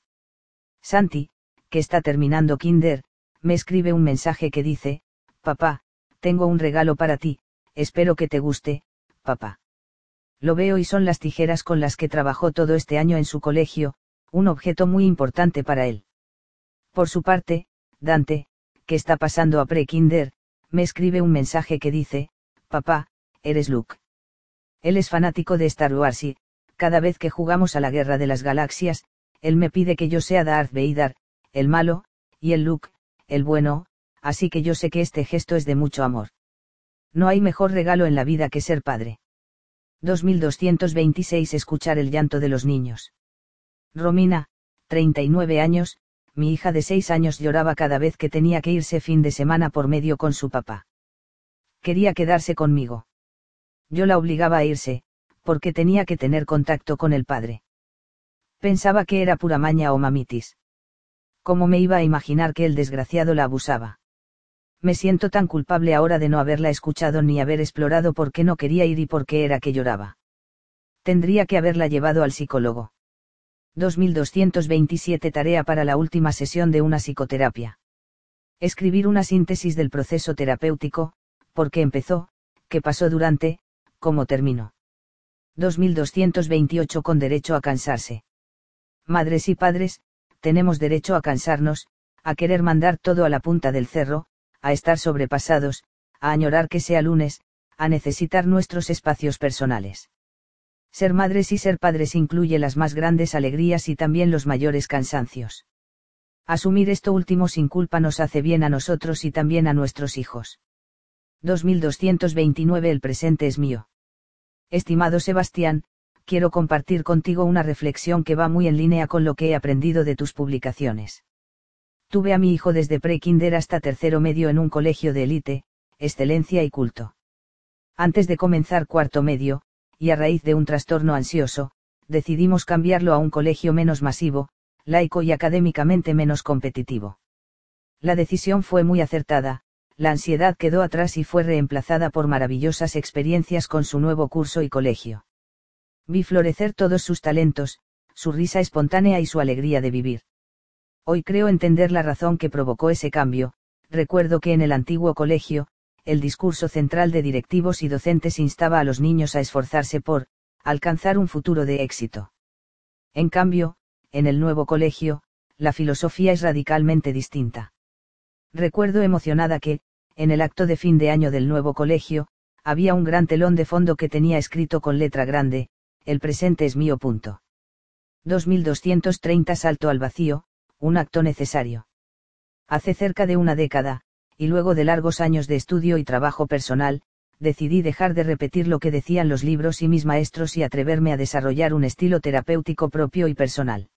Santi, que está terminando kinder, me escribe un mensaje que dice, papá, tengo un regalo para ti, espero que te guste, papá. Lo veo y son las tijeras con las que trabajó todo este año en su colegio, un objeto muy importante para él. Por su parte, Dante, que está pasando a pre-kinder, me escribe un mensaje que dice, Papá, eres Luke. Él es fanático de Star Wars y, cada vez que jugamos a la Guerra de las Galaxias, él me pide que yo sea Darth Vader, el malo, y el Luke, el bueno, así que yo sé que este gesto es de mucho amor. No hay mejor regalo en la vida que ser padre. 2226 Escuchar el llanto de los niños. Romina, 39 años, mi hija de seis años lloraba cada vez que tenía que irse fin de semana por medio con su papá. Quería quedarse conmigo. Yo la obligaba a irse, porque tenía que tener contacto con el padre. Pensaba que era pura maña o mamitis. ¿Cómo me iba a imaginar que el desgraciado la abusaba? Me siento tan culpable ahora de no haberla escuchado ni haber explorado por qué no quería ir y por qué era que lloraba. Tendría que haberla llevado al psicólogo. 2227 Tarea para la última sesión de una psicoterapia. Escribir una síntesis del proceso terapéutico, por qué empezó, qué pasó durante, cómo terminó. 2228 Con derecho a cansarse. Madres y padres, tenemos derecho a cansarnos, a querer mandar todo a la punta del cerro, a estar sobrepasados, a añorar que sea lunes, a necesitar nuestros espacios personales. Ser madres y ser padres incluye las más grandes alegrías y también los mayores cansancios. Asumir esto último sin culpa nos hace bien a nosotros y también a nuestros hijos. 2229 El presente es mío. Estimado Sebastián, quiero compartir contigo una reflexión que va muy en línea con lo que he aprendido de tus publicaciones. Tuve a mi hijo desde pre-kinder hasta tercero medio en un colegio de élite, excelencia y culto. Antes de comenzar cuarto medio, y a raíz de un trastorno ansioso, decidimos cambiarlo a un colegio menos masivo, laico y académicamente menos competitivo. La decisión fue muy acertada, la ansiedad quedó atrás y fue reemplazada por maravillosas experiencias con su nuevo curso y colegio. Vi florecer todos sus talentos, su risa espontánea y su alegría de vivir. Hoy creo entender la razón que provocó ese cambio, recuerdo que en el antiguo colegio, el discurso central de directivos y docentes instaba a los niños a esforzarse por, alcanzar un futuro de éxito. En cambio, en el nuevo colegio, la filosofía es radicalmente distinta. Recuerdo emocionada que, en el acto de fin de año del nuevo colegio, había un gran telón de fondo que tenía escrito con letra grande, el presente es mío. Punto. 2230 Salto al vacío, un acto necesario. Hace cerca de una década, y luego de largos años de estudio y trabajo personal, decidí dejar de repetir lo que decían los libros y mis maestros y atreverme a desarrollar un estilo terapéutico propio y personal.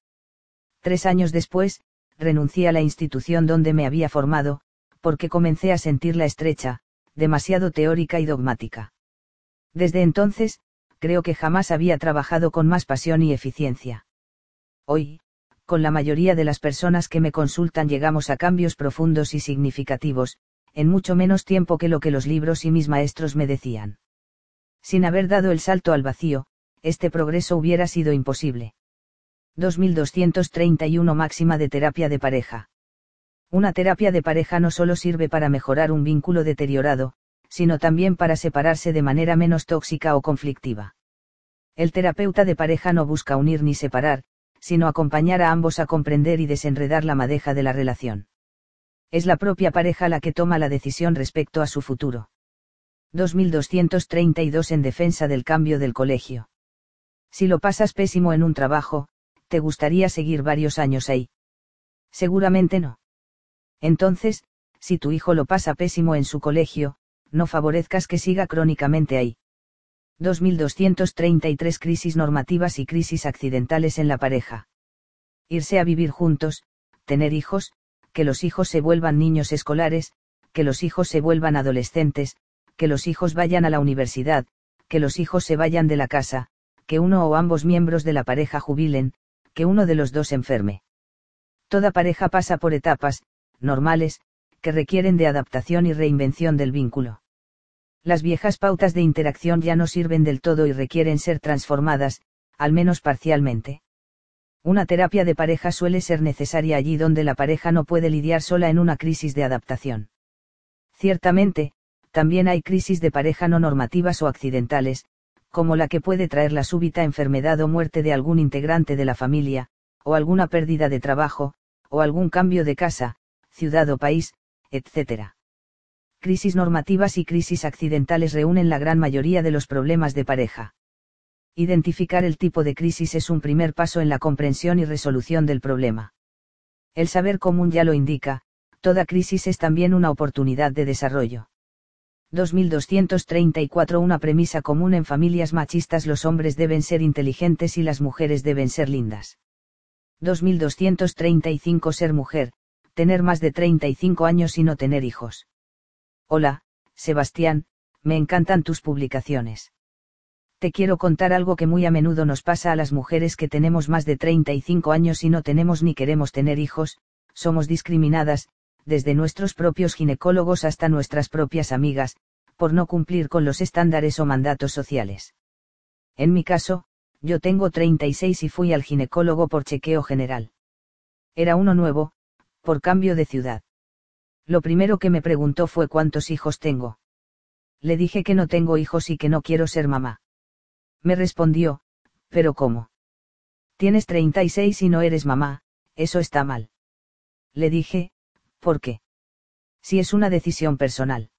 Tres años después, renuncié a la institución donde me había formado, porque comencé a sentirla estrecha, demasiado teórica y dogmática. Desde entonces, creo que jamás había trabajado con más pasión y eficiencia. Hoy, con la mayoría de las personas que me consultan llegamos a cambios profundos y significativos, en mucho menos tiempo que lo que los libros y mis maestros me decían. Sin haber dado el salto al vacío, este progreso hubiera sido imposible. 2231 Máxima de terapia de pareja. Una terapia de pareja no solo sirve para mejorar un vínculo deteriorado, sino también para separarse de manera menos tóxica o conflictiva. El terapeuta de pareja no busca unir ni separar, sino acompañar a ambos a comprender y desenredar la madeja de la relación. Es la propia pareja la que toma la decisión respecto a su futuro. 2232 en defensa del cambio del colegio. Si lo pasas pésimo en un trabajo, ¿te gustaría seguir varios años ahí? Seguramente no. Entonces, si tu hijo lo pasa pésimo en su colegio, no favorezcas que siga crónicamente ahí. 2233 Crisis normativas y crisis accidentales en la pareja. Irse a vivir juntos, tener hijos, que los hijos se vuelvan niños escolares, que los hijos se vuelvan adolescentes, que los hijos vayan a la universidad, que los hijos se vayan de la casa, que uno o ambos miembros de la pareja jubilen, que uno de los dos enferme. Toda pareja pasa por etapas, normales, que requieren de adaptación y reinvención del vínculo. Las viejas pautas de interacción ya no sirven del todo y requieren ser transformadas, al menos parcialmente. Una terapia de pareja suele ser necesaria allí donde la pareja no puede lidiar sola en una crisis de adaptación. Ciertamente, también hay crisis de pareja no normativas o accidentales, como la que puede traer la súbita enfermedad o muerte de algún integrante de la familia, o alguna pérdida de trabajo, o algún cambio de casa, ciudad o país, etc. Crisis normativas y crisis accidentales reúnen la gran mayoría de los problemas de pareja. Identificar el tipo de crisis es un primer paso en la comprensión y resolución del problema. El saber común ya lo indica, toda crisis es también una oportunidad de desarrollo. 2234 Una premisa común en familias machistas los hombres deben ser inteligentes y las mujeres deben ser lindas. 2235 Ser mujer, tener más de 35 años y no tener hijos. Hola, Sebastián, me encantan tus publicaciones. Te quiero contar algo que muy a menudo nos pasa a las mujeres que tenemos más de 35 años y no tenemos ni queremos tener hijos, somos discriminadas, desde nuestros propios ginecólogos hasta nuestras propias amigas, por no cumplir con los estándares o mandatos sociales. En mi caso, yo tengo 36 y fui al ginecólogo por chequeo general. Era uno nuevo, por cambio de ciudad. Lo primero que me preguntó fue cuántos hijos tengo. Le dije que no tengo hijos y que no quiero ser mamá. Me respondió, pero ¿cómo? Tienes 36 y no eres mamá, eso está mal. Le dije, ¿por qué? Si es una decisión personal.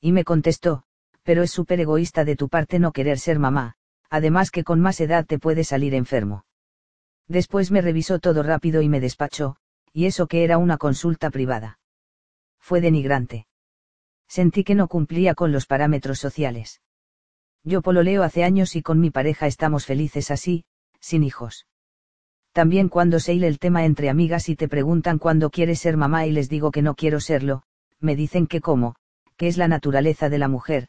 Y me contestó, pero es súper egoísta de tu parte no querer ser mamá, además que con más edad te puede salir enfermo. Después me revisó todo rápido y me despachó, y eso que era una consulta privada. Fue denigrante. Sentí que no cumplía con los parámetros sociales. Yo pololeo hace años y con mi pareja estamos felices así, sin hijos. También cuando se hile el tema entre amigas y te preguntan cuándo quieres ser mamá y les digo que no quiero serlo, me dicen que cómo, que es la naturaleza de la mujer,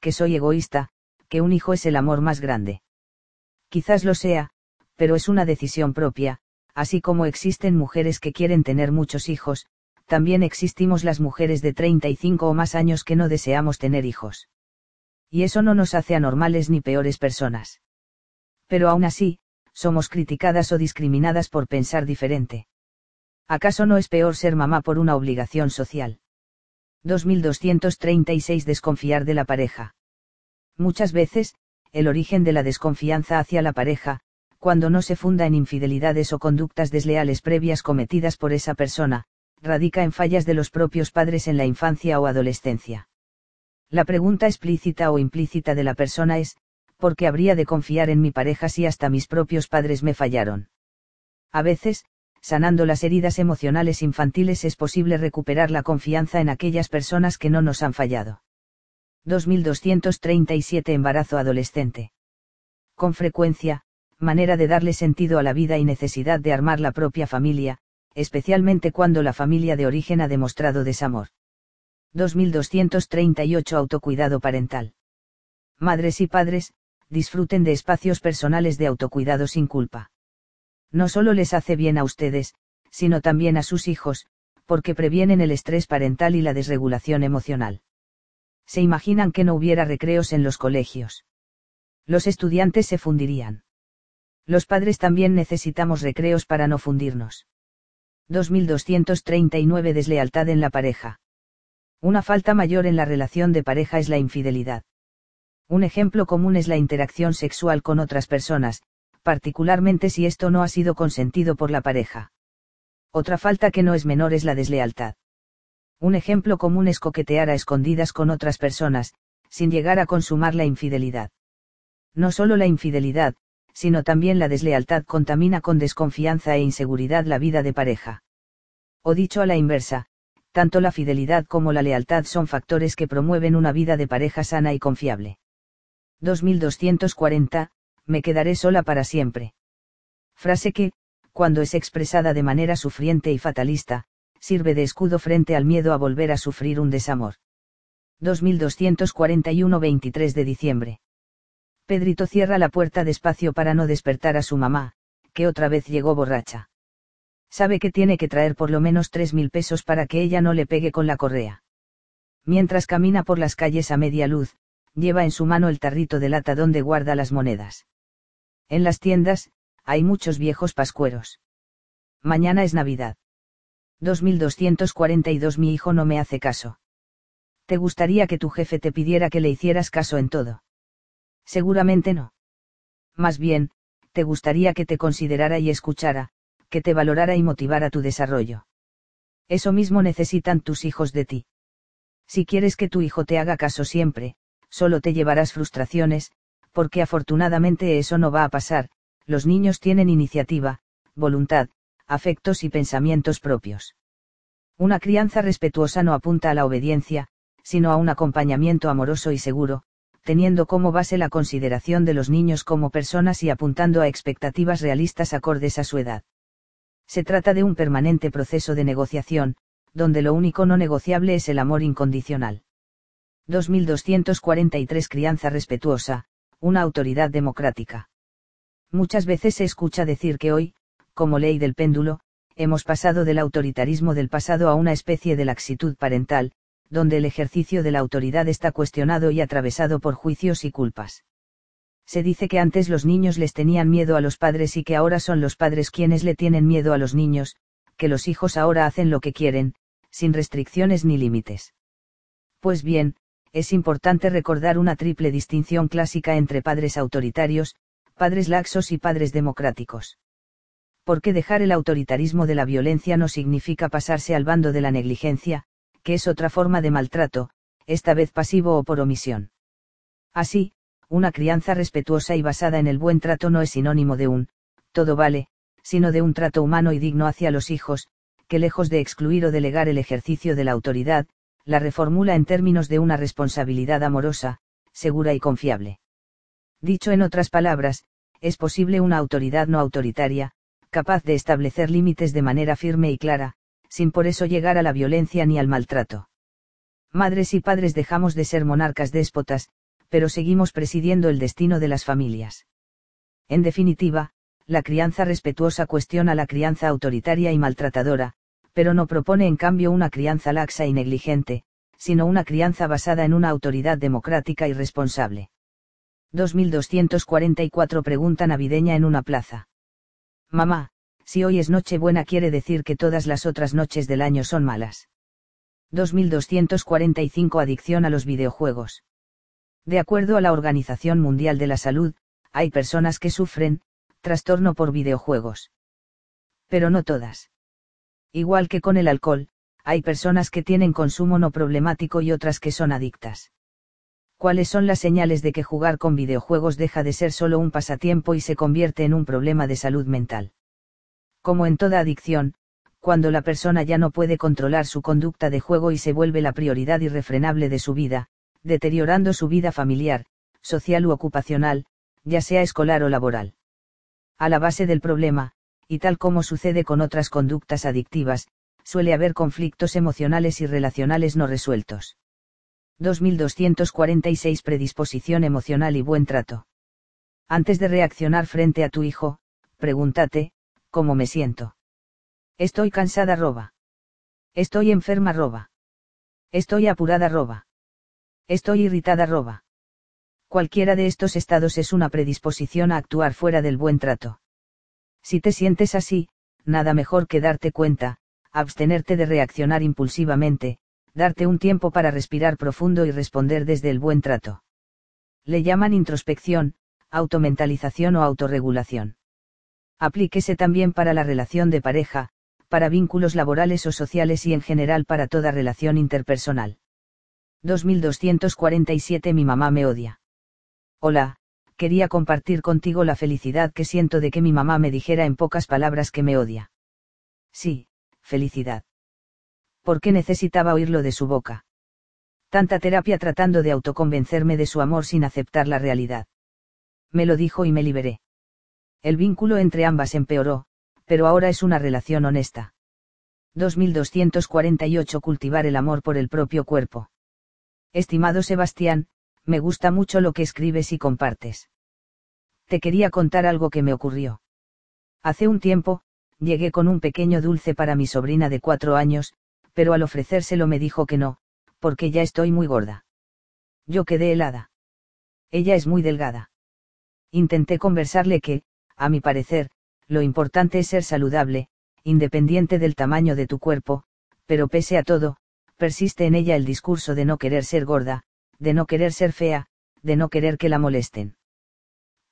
que soy egoísta, que un hijo es el amor más grande. Quizás lo sea, pero es una decisión propia, así como existen mujeres que quieren tener muchos hijos, también existimos las mujeres de 35 o más años que no deseamos tener hijos. Y eso no nos hace anormales ni peores personas. Pero aún así, somos criticadas o discriminadas por pensar diferente. ¿Acaso no es peor ser mamá por una obligación social? 2236 Desconfiar de la pareja. Muchas veces, el origen de la desconfianza hacia la pareja, cuando no se funda en infidelidades o conductas desleales previas cometidas por esa persona, radica en fallas de los propios padres en la infancia o adolescencia. La pregunta explícita o implícita de la persona es, ¿por qué habría de confiar en mi pareja si hasta mis propios padres me fallaron? A veces, sanando las heridas emocionales infantiles es posible recuperar la confianza en aquellas personas que no nos han fallado. 2237 Embarazo adolescente. Con frecuencia, manera de darle sentido a la vida y necesidad de armar la propia familia, especialmente cuando la familia de origen ha demostrado desamor. 2238 Autocuidado parental. Madres y padres, disfruten de espacios personales de autocuidado sin culpa. No solo les hace bien a ustedes, sino también a sus hijos, porque previenen el estrés parental y la desregulación emocional. Se imaginan que no hubiera recreos en los colegios. Los estudiantes se fundirían. Los padres también necesitamos recreos para no fundirnos. 2239 Deslealtad en la pareja. Una falta mayor en la relación de pareja es la infidelidad. Un ejemplo común es la interacción sexual con otras personas, particularmente si esto no ha sido consentido por la pareja. Otra falta que no es menor es la deslealtad. Un ejemplo común es coquetear a escondidas con otras personas, sin llegar a consumar la infidelidad. No solo la infidelidad, sino también la deslealtad contamina con desconfianza e inseguridad la vida de pareja. O dicho a la inversa, tanto la fidelidad como la lealtad son factores que promueven una vida de pareja sana y confiable. 2240, me quedaré sola para siempre. Frase que, cuando es expresada de manera sufriente y fatalista, sirve de escudo frente al miedo a volver a sufrir un desamor. 2241 23 de diciembre. Pedrito cierra la puerta despacio para no despertar a su mamá, que otra vez llegó borracha sabe que tiene que traer por lo menos tres mil pesos para que ella no le pegue con la correa. Mientras camina por las calles a media luz, lleva en su mano el tarrito de lata donde guarda las monedas. En las tiendas, hay muchos viejos pascueros. Mañana es Navidad. 2242 Mi hijo no me hace caso. ¿Te gustaría que tu jefe te pidiera que le hicieras caso en todo? Seguramente no. Más bien, te gustaría que te considerara y escuchara, que te valorara y motivara tu desarrollo. Eso mismo necesitan tus hijos de ti. Si quieres que tu hijo te haga caso siempre, solo te llevarás frustraciones, porque afortunadamente eso no va a pasar, los niños tienen iniciativa, voluntad, afectos y pensamientos propios. Una crianza respetuosa no apunta a la obediencia, sino a un acompañamiento amoroso y seguro, teniendo como base la consideración de los niños como personas y apuntando a expectativas realistas acordes a su edad. Se trata de un permanente proceso de negociación, donde lo único no negociable es el amor incondicional. 2243 Crianza respetuosa, una autoridad democrática. Muchas veces se escucha decir que hoy, como ley del péndulo, hemos pasado del autoritarismo del pasado a una especie de laxitud parental, donde el ejercicio de la autoridad está cuestionado y atravesado por juicios y culpas. Se dice que antes los niños les tenían miedo a los padres y que ahora son los padres quienes le tienen miedo a los niños, que los hijos ahora hacen lo que quieren, sin restricciones ni límites. Pues bien, es importante recordar una triple distinción clásica entre padres autoritarios, padres laxos y padres democráticos. Porque dejar el autoritarismo de la violencia no significa pasarse al bando de la negligencia, que es otra forma de maltrato, esta vez pasivo o por omisión. Así, una crianza respetuosa y basada en el buen trato no es sinónimo de un, todo vale, sino de un trato humano y digno hacia los hijos, que lejos de excluir o delegar el ejercicio de la autoridad, la reformula en términos de una responsabilidad amorosa, segura y confiable. Dicho en otras palabras, es posible una autoridad no autoritaria, capaz de establecer límites de manera firme y clara, sin por eso llegar a la violencia ni al maltrato. Madres y padres dejamos de ser monarcas déspotas, pero seguimos presidiendo el destino de las familias. En definitiva, la crianza respetuosa cuestiona la crianza autoritaria y maltratadora, pero no propone en cambio una crianza laxa y negligente, sino una crianza basada en una autoridad democrática y responsable. 2244 Pregunta navideña en una plaza. Mamá, si hoy es Nochebuena quiere decir que todas las otras noches del año son malas. 2245 Adicción a los videojuegos. De acuerdo a la Organización Mundial de la Salud, hay personas que sufren, trastorno por videojuegos. Pero no todas. Igual que con el alcohol, hay personas que tienen consumo no problemático y otras que son adictas. ¿Cuáles son las señales de que jugar con videojuegos deja de ser solo un pasatiempo y se convierte en un problema de salud mental? Como en toda adicción, cuando la persona ya no puede controlar su conducta de juego y se vuelve la prioridad irrefrenable de su vida, deteriorando su vida familiar, social u ocupacional, ya sea escolar o laboral. A la base del problema, y tal como sucede con otras conductas adictivas, suele haber conflictos emocionales y relacionales no resueltos. 2246 Predisposición emocional y buen trato. Antes de reaccionar frente a tu hijo, pregúntate, ¿cómo me siento? Estoy cansada roba. Estoy enferma roba. Estoy apurada roba. Estoy irritada roba. Cualquiera de estos estados es una predisposición a actuar fuera del buen trato. Si te sientes así, nada mejor que darte cuenta, abstenerte de reaccionar impulsivamente, Darte un tiempo para respirar profundo y responder desde el buen trato. Le llaman introspección, automentalización o autorregulación. Aplíquese también para la relación de pareja, para vínculos laborales o sociales y en general para toda relación interpersonal. 2247 Mi mamá me odia. Hola, quería compartir contigo la felicidad que siento de que mi mamá me dijera en pocas palabras que me odia. Sí, felicidad. ¿Por qué necesitaba oírlo de su boca? Tanta terapia tratando de autoconvencerme de su amor sin aceptar la realidad. Me lo dijo y me liberé. El vínculo entre ambas empeoró, pero ahora es una relación honesta. 2248 Cultivar el amor por el propio cuerpo. Estimado Sebastián, me gusta mucho lo que escribes y compartes. Te quería contar algo que me ocurrió. Hace un tiempo, llegué con un pequeño dulce para mi sobrina de cuatro años, pero al ofrecérselo me dijo que no, porque ya estoy muy gorda. Yo quedé helada. Ella es muy delgada. Intenté conversarle que, a mi parecer, lo importante es ser saludable, independiente del tamaño de tu cuerpo, pero pese a todo, persiste en ella el discurso de no querer ser gorda, de no querer ser fea, de no querer que la molesten.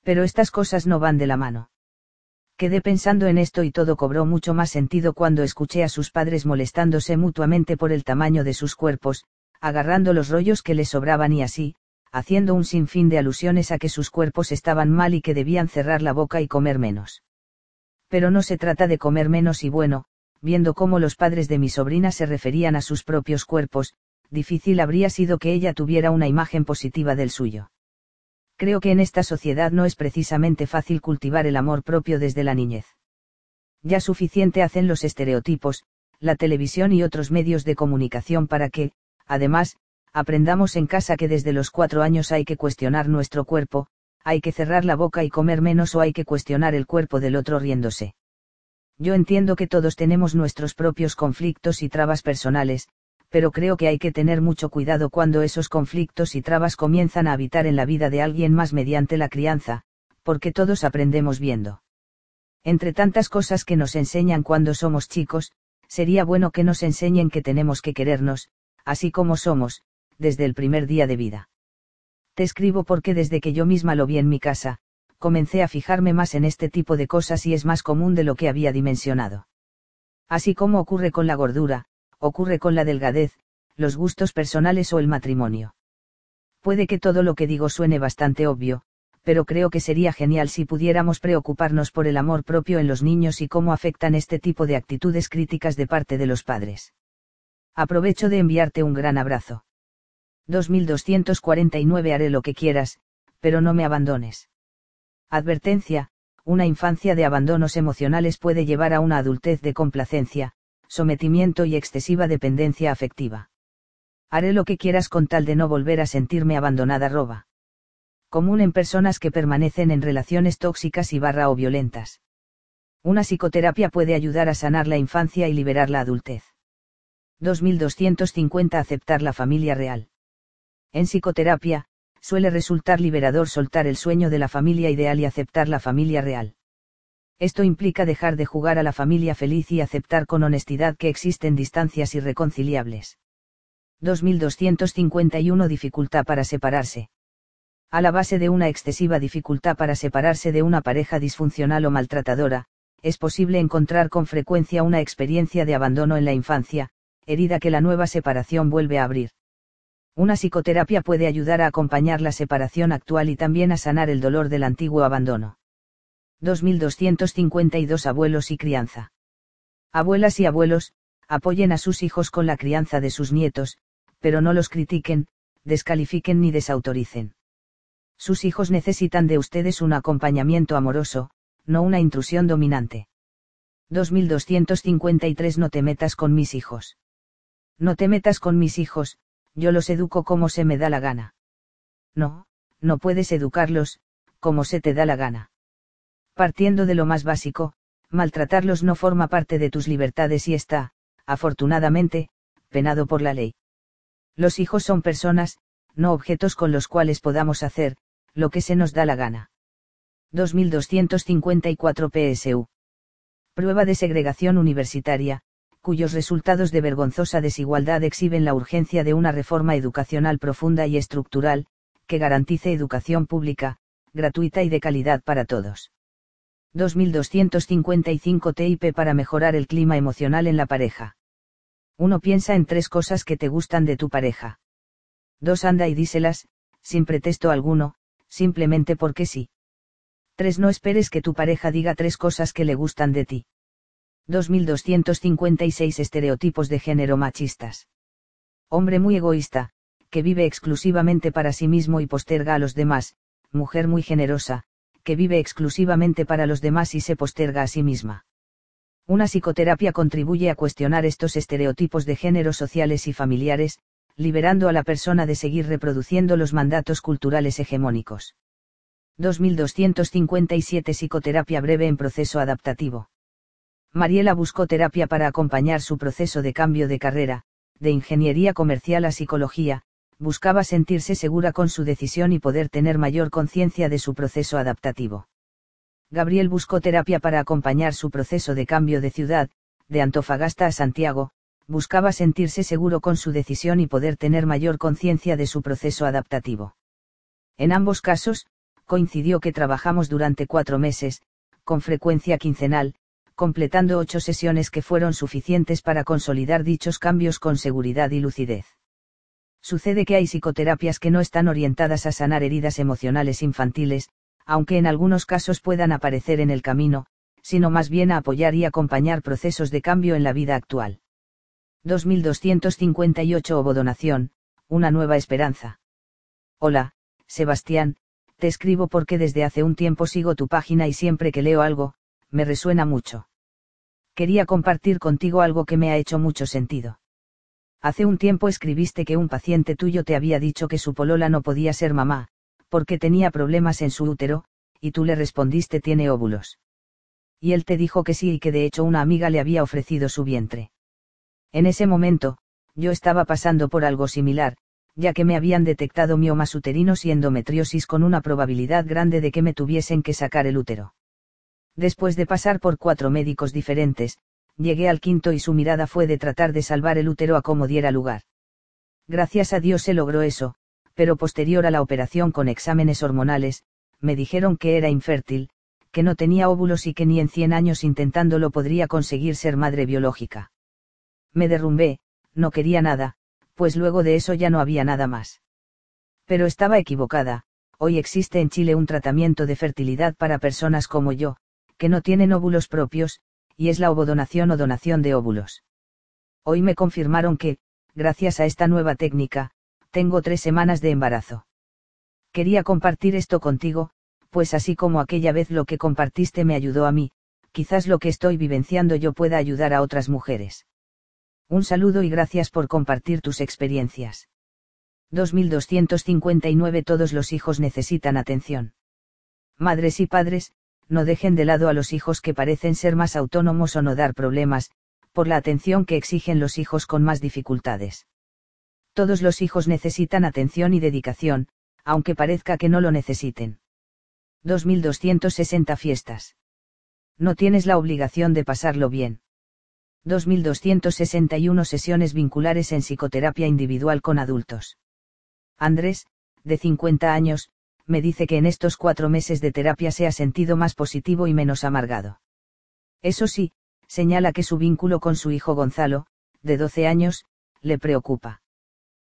Pero estas cosas no van de la mano. Quedé pensando en esto y todo cobró mucho más sentido cuando escuché a sus padres molestándose mutuamente por el tamaño de sus cuerpos, agarrando los rollos que les sobraban y así, haciendo un sinfín de alusiones a que sus cuerpos estaban mal y que debían cerrar la boca y comer menos. Pero no se trata de comer menos y bueno, viendo cómo los padres de mi sobrina se referían a sus propios cuerpos, difícil habría sido que ella tuviera una imagen positiva del suyo. Creo que en esta sociedad no es precisamente fácil cultivar el amor propio desde la niñez. Ya suficiente hacen los estereotipos, la televisión y otros medios de comunicación para que, además, aprendamos en casa que desde los cuatro años hay que cuestionar nuestro cuerpo, hay que cerrar la boca y comer menos o hay que cuestionar el cuerpo del otro riéndose. Yo entiendo que todos tenemos nuestros propios conflictos y trabas personales, pero creo que hay que tener mucho cuidado cuando esos conflictos y trabas comienzan a habitar en la vida de alguien más mediante la crianza, porque todos aprendemos viendo. Entre tantas cosas que nos enseñan cuando somos chicos, sería bueno que nos enseñen que tenemos que querernos, así como somos, desde el primer día de vida. Te escribo porque desde que yo misma lo vi en mi casa, comencé a fijarme más en este tipo de cosas y es más común de lo que había dimensionado. Así como ocurre con la gordura, ocurre con la delgadez, los gustos personales o el matrimonio. Puede que todo lo que digo suene bastante obvio, pero creo que sería genial si pudiéramos preocuparnos por el amor propio en los niños y cómo afectan este tipo de actitudes críticas de parte de los padres. Aprovecho de enviarte un gran abrazo. 2249 Haré lo que quieras, pero no me abandones. Advertencia, una infancia de abandonos emocionales puede llevar a una adultez de complacencia, sometimiento y excesiva dependencia afectiva. Haré lo que quieras con tal de no volver a sentirme abandonada roba. Común en personas que permanecen en relaciones tóxicas y barra o violentas. Una psicoterapia puede ayudar a sanar la infancia y liberar la adultez. 2250 Aceptar la familia real. En psicoterapia, suele resultar liberador soltar el sueño de la familia ideal y aceptar la familia real. Esto implica dejar de jugar a la familia feliz y aceptar con honestidad que existen distancias irreconciliables. 2251 Dificultad para separarse. A la base de una excesiva dificultad para separarse de una pareja disfuncional o maltratadora, es posible encontrar con frecuencia una experiencia de abandono en la infancia, herida que la nueva separación vuelve a abrir. Una psicoterapia puede ayudar a acompañar la separación actual y también a sanar el dolor del antiguo abandono. 2252 Abuelos y crianza. Abuelas y abuelos, apoyen a sus hijos con la crianza de sus nietos, pero no los critiquen, descalifiquen ni desautoricen. Sus hijos necesitan de ustedes un acompañamiento amoroso, no una intrusión dominante. 2253 No te metas con mis hijos. No te metas con mis hijos, yo los educo como se me da la gana. No, no puedes educarlos, como se te da la gana. Partiendo de lo más básico, maltratarlos no forma parte de tus libertades y está, afortunadamente, penado por la ley. Los hijos son personas, no objetos con los cuales podamos hacer, lo que se nos da la gana. 2254 PSU. Prueba de segregación universitaria, cuyos resultados de vergonzosa desigualdad exhiben la urgencia de una reforma educacional profunda y estructural, que garantice educación pública, gratuita y de calidad para todos. 2255 TIP para mejorar el clima emocional en la pareja. Uno piensa en tres cosas que te gustan de tu pareja. Dos anda y díselas, sin pretexto alguno, simplemente porque sí. 3. No esperes que tu pareja diga tres cosas que le gustan de ti. 2256 Estereotipos de género machistas. Hombre muy egoísta, que vive exclusivamente para sí mismo y posterga a los demás, mujer muy generosa, que vive exclusivamente para los demás y se posterga a sí misma. Una psicoterapia contribuye a cuestionar estos estereotipos de género sociales y familiares, liberando a la persona de seguir reproduciendo los mandatos culturales hegemónicos. 2257 Psicoterapia breve en proceso adaptativo. Mariela buscó terapia para acompañar su proceso de cambio de carrera, de ingeniería comercial a psicología, buscaba sentirse segura con su decisión y poder tener mayor conciencia de su proceso adaptativo. Gabriel buscó terapia para acompañar su proceso de cambio de ciudad, de Antofagasta a Santiago, buscaba sentirse seguro con su decisión y poder tener mayor conciencia de su proceso adaptativo. En ambos casos, coincidió que trabajamos durante cuatro meses, con frecuencia quincenal, completando ocho sesiones que fueron suficientes para consolidar dichos cambios con seguridad y lucidez. Sucede que hay psicoterapias que no están orientadas a sanar heridas emocionales infantiles, aunque en algunos casos puedan aparecer en el camino, sino más bien a apoyar y acompañar procesos de cambio en la vida actual. 2258 Obodonación, una nueva esperanza. Hola, Sebastián, te escribo porque desde hace un tiempo sigo tu página y siempre que leo algo, me resuena mucho. Quería compartir contigo algo que me ha hecho mucho sentido. Hace un tiempo escribiste que un paciente tuyo te había dicho que su polola no podía ser mamá, porque tenía problemas en su útero, y tú le respondiste tiene óvulos. Y él te dijo que sí y que de hecho una amiga le había ofrecido su vientre. En ese momento, yo estaba pasando por algo similar, ya que me habían detectado miomas uterinos y endometriosis con una probabilidad grande de que me tuviesen que sacar el útero. Después de pasar por cuatro médicos diferentes, llegué al quinto y su mirada fue de tratar de salvar el útero a como diera lugar. Gracias a Dios se logró eso, pero posterior a la operación con exámenes hormonales, me dijeron que era infértil, que no tenía óvulos y que ni en 100 años intentándolo podría conseguir ser madre biológica. Me derrumbé, no quería nada, pues luego de eso ya no había nada más. Pero estaba equivocada, hoy existe en Chile un tratamiento de fertilidad para personas como yo, que no tienen óvulos propios, y es la ovodonación o donación de óvulos. Hoy me confirmaron que, gracias a esta nueva técnica, tengo tres semanas de embarazo. Quería compartir esto contigo, pues así como aquella vez lo que compartiste me ayudó a mí, quizás lo que estoy vivenciando yo pueda ayudar a otras mujeres. Un saludo y gracias por compartir tus experiencias. 2259 Todos los hijos necesitan atención. Madres y padres, no dejen de lado a los hijos que parecen ser más autónomos o no dar problemas, por la atención que exigen los hijos con más dificultades. Todos los hijos necesitan atención y dedicación, aunque parezca que no lo necesiten. 2260 fiestas. No tienes la obligación de pasarlo bien. 2261 sesiones vinculares en psicoterapia individual con adultos. Andrés, de 50 años, me dice que en estos cuatro meses de terapia se ha sentido más positivo y menos amargado. Eso sí, señala que su vínculo con su hijo Gonzalo, de 12 años, le preocupa.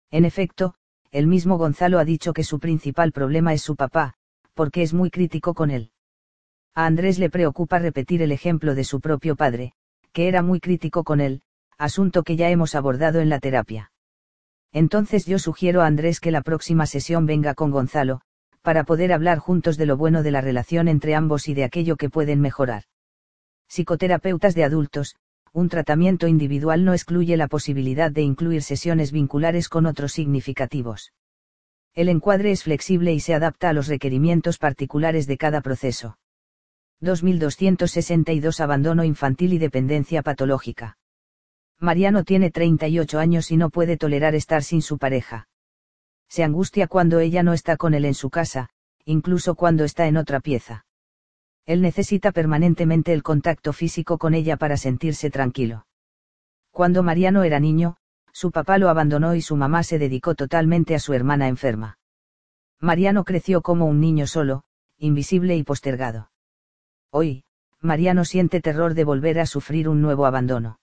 En efecto, el mismo Gonzalo ha dicho que su principal problema es su papá, porque es muy crítico con él. A Andrés le preocupa repetir el ejemplo de su propio padre, que era muy crítico con él, asunto que ya hemos abordado en la terapia. Entonces yo sugiero a Andrés que la próxima sesión venga con Gonzalo, para poder hablar juntos de lo bueno de la relación entre ambos y de aquello que pueden mejorar. Psicoterapeutas de adultos, un tratamiento individual no excluye la posibilidad de incluir sesiones vinculares con otros significativos. El encuadre es flexible y se adapta a los requerimientos particulares de cada proceso. 2262 Abandono infantil y dependencia patológica. Mariano tiene 38 años y no puede tolerar estar sin su pareja se angustia cuando ella no está con él en su casa, incluso cuando está en otra pieza. Él necesita permanentemente el contacto físico con ella para sentirse tranquilo. Cuando Mariano era niño, su papá lo abandonó y su mamá se dedicó totalmente a su hermana enferma. Mariano creció como un niño solo, invisible y postergado. Hoy, Mariano siente terror de volver a sufrir un nuevo abandono.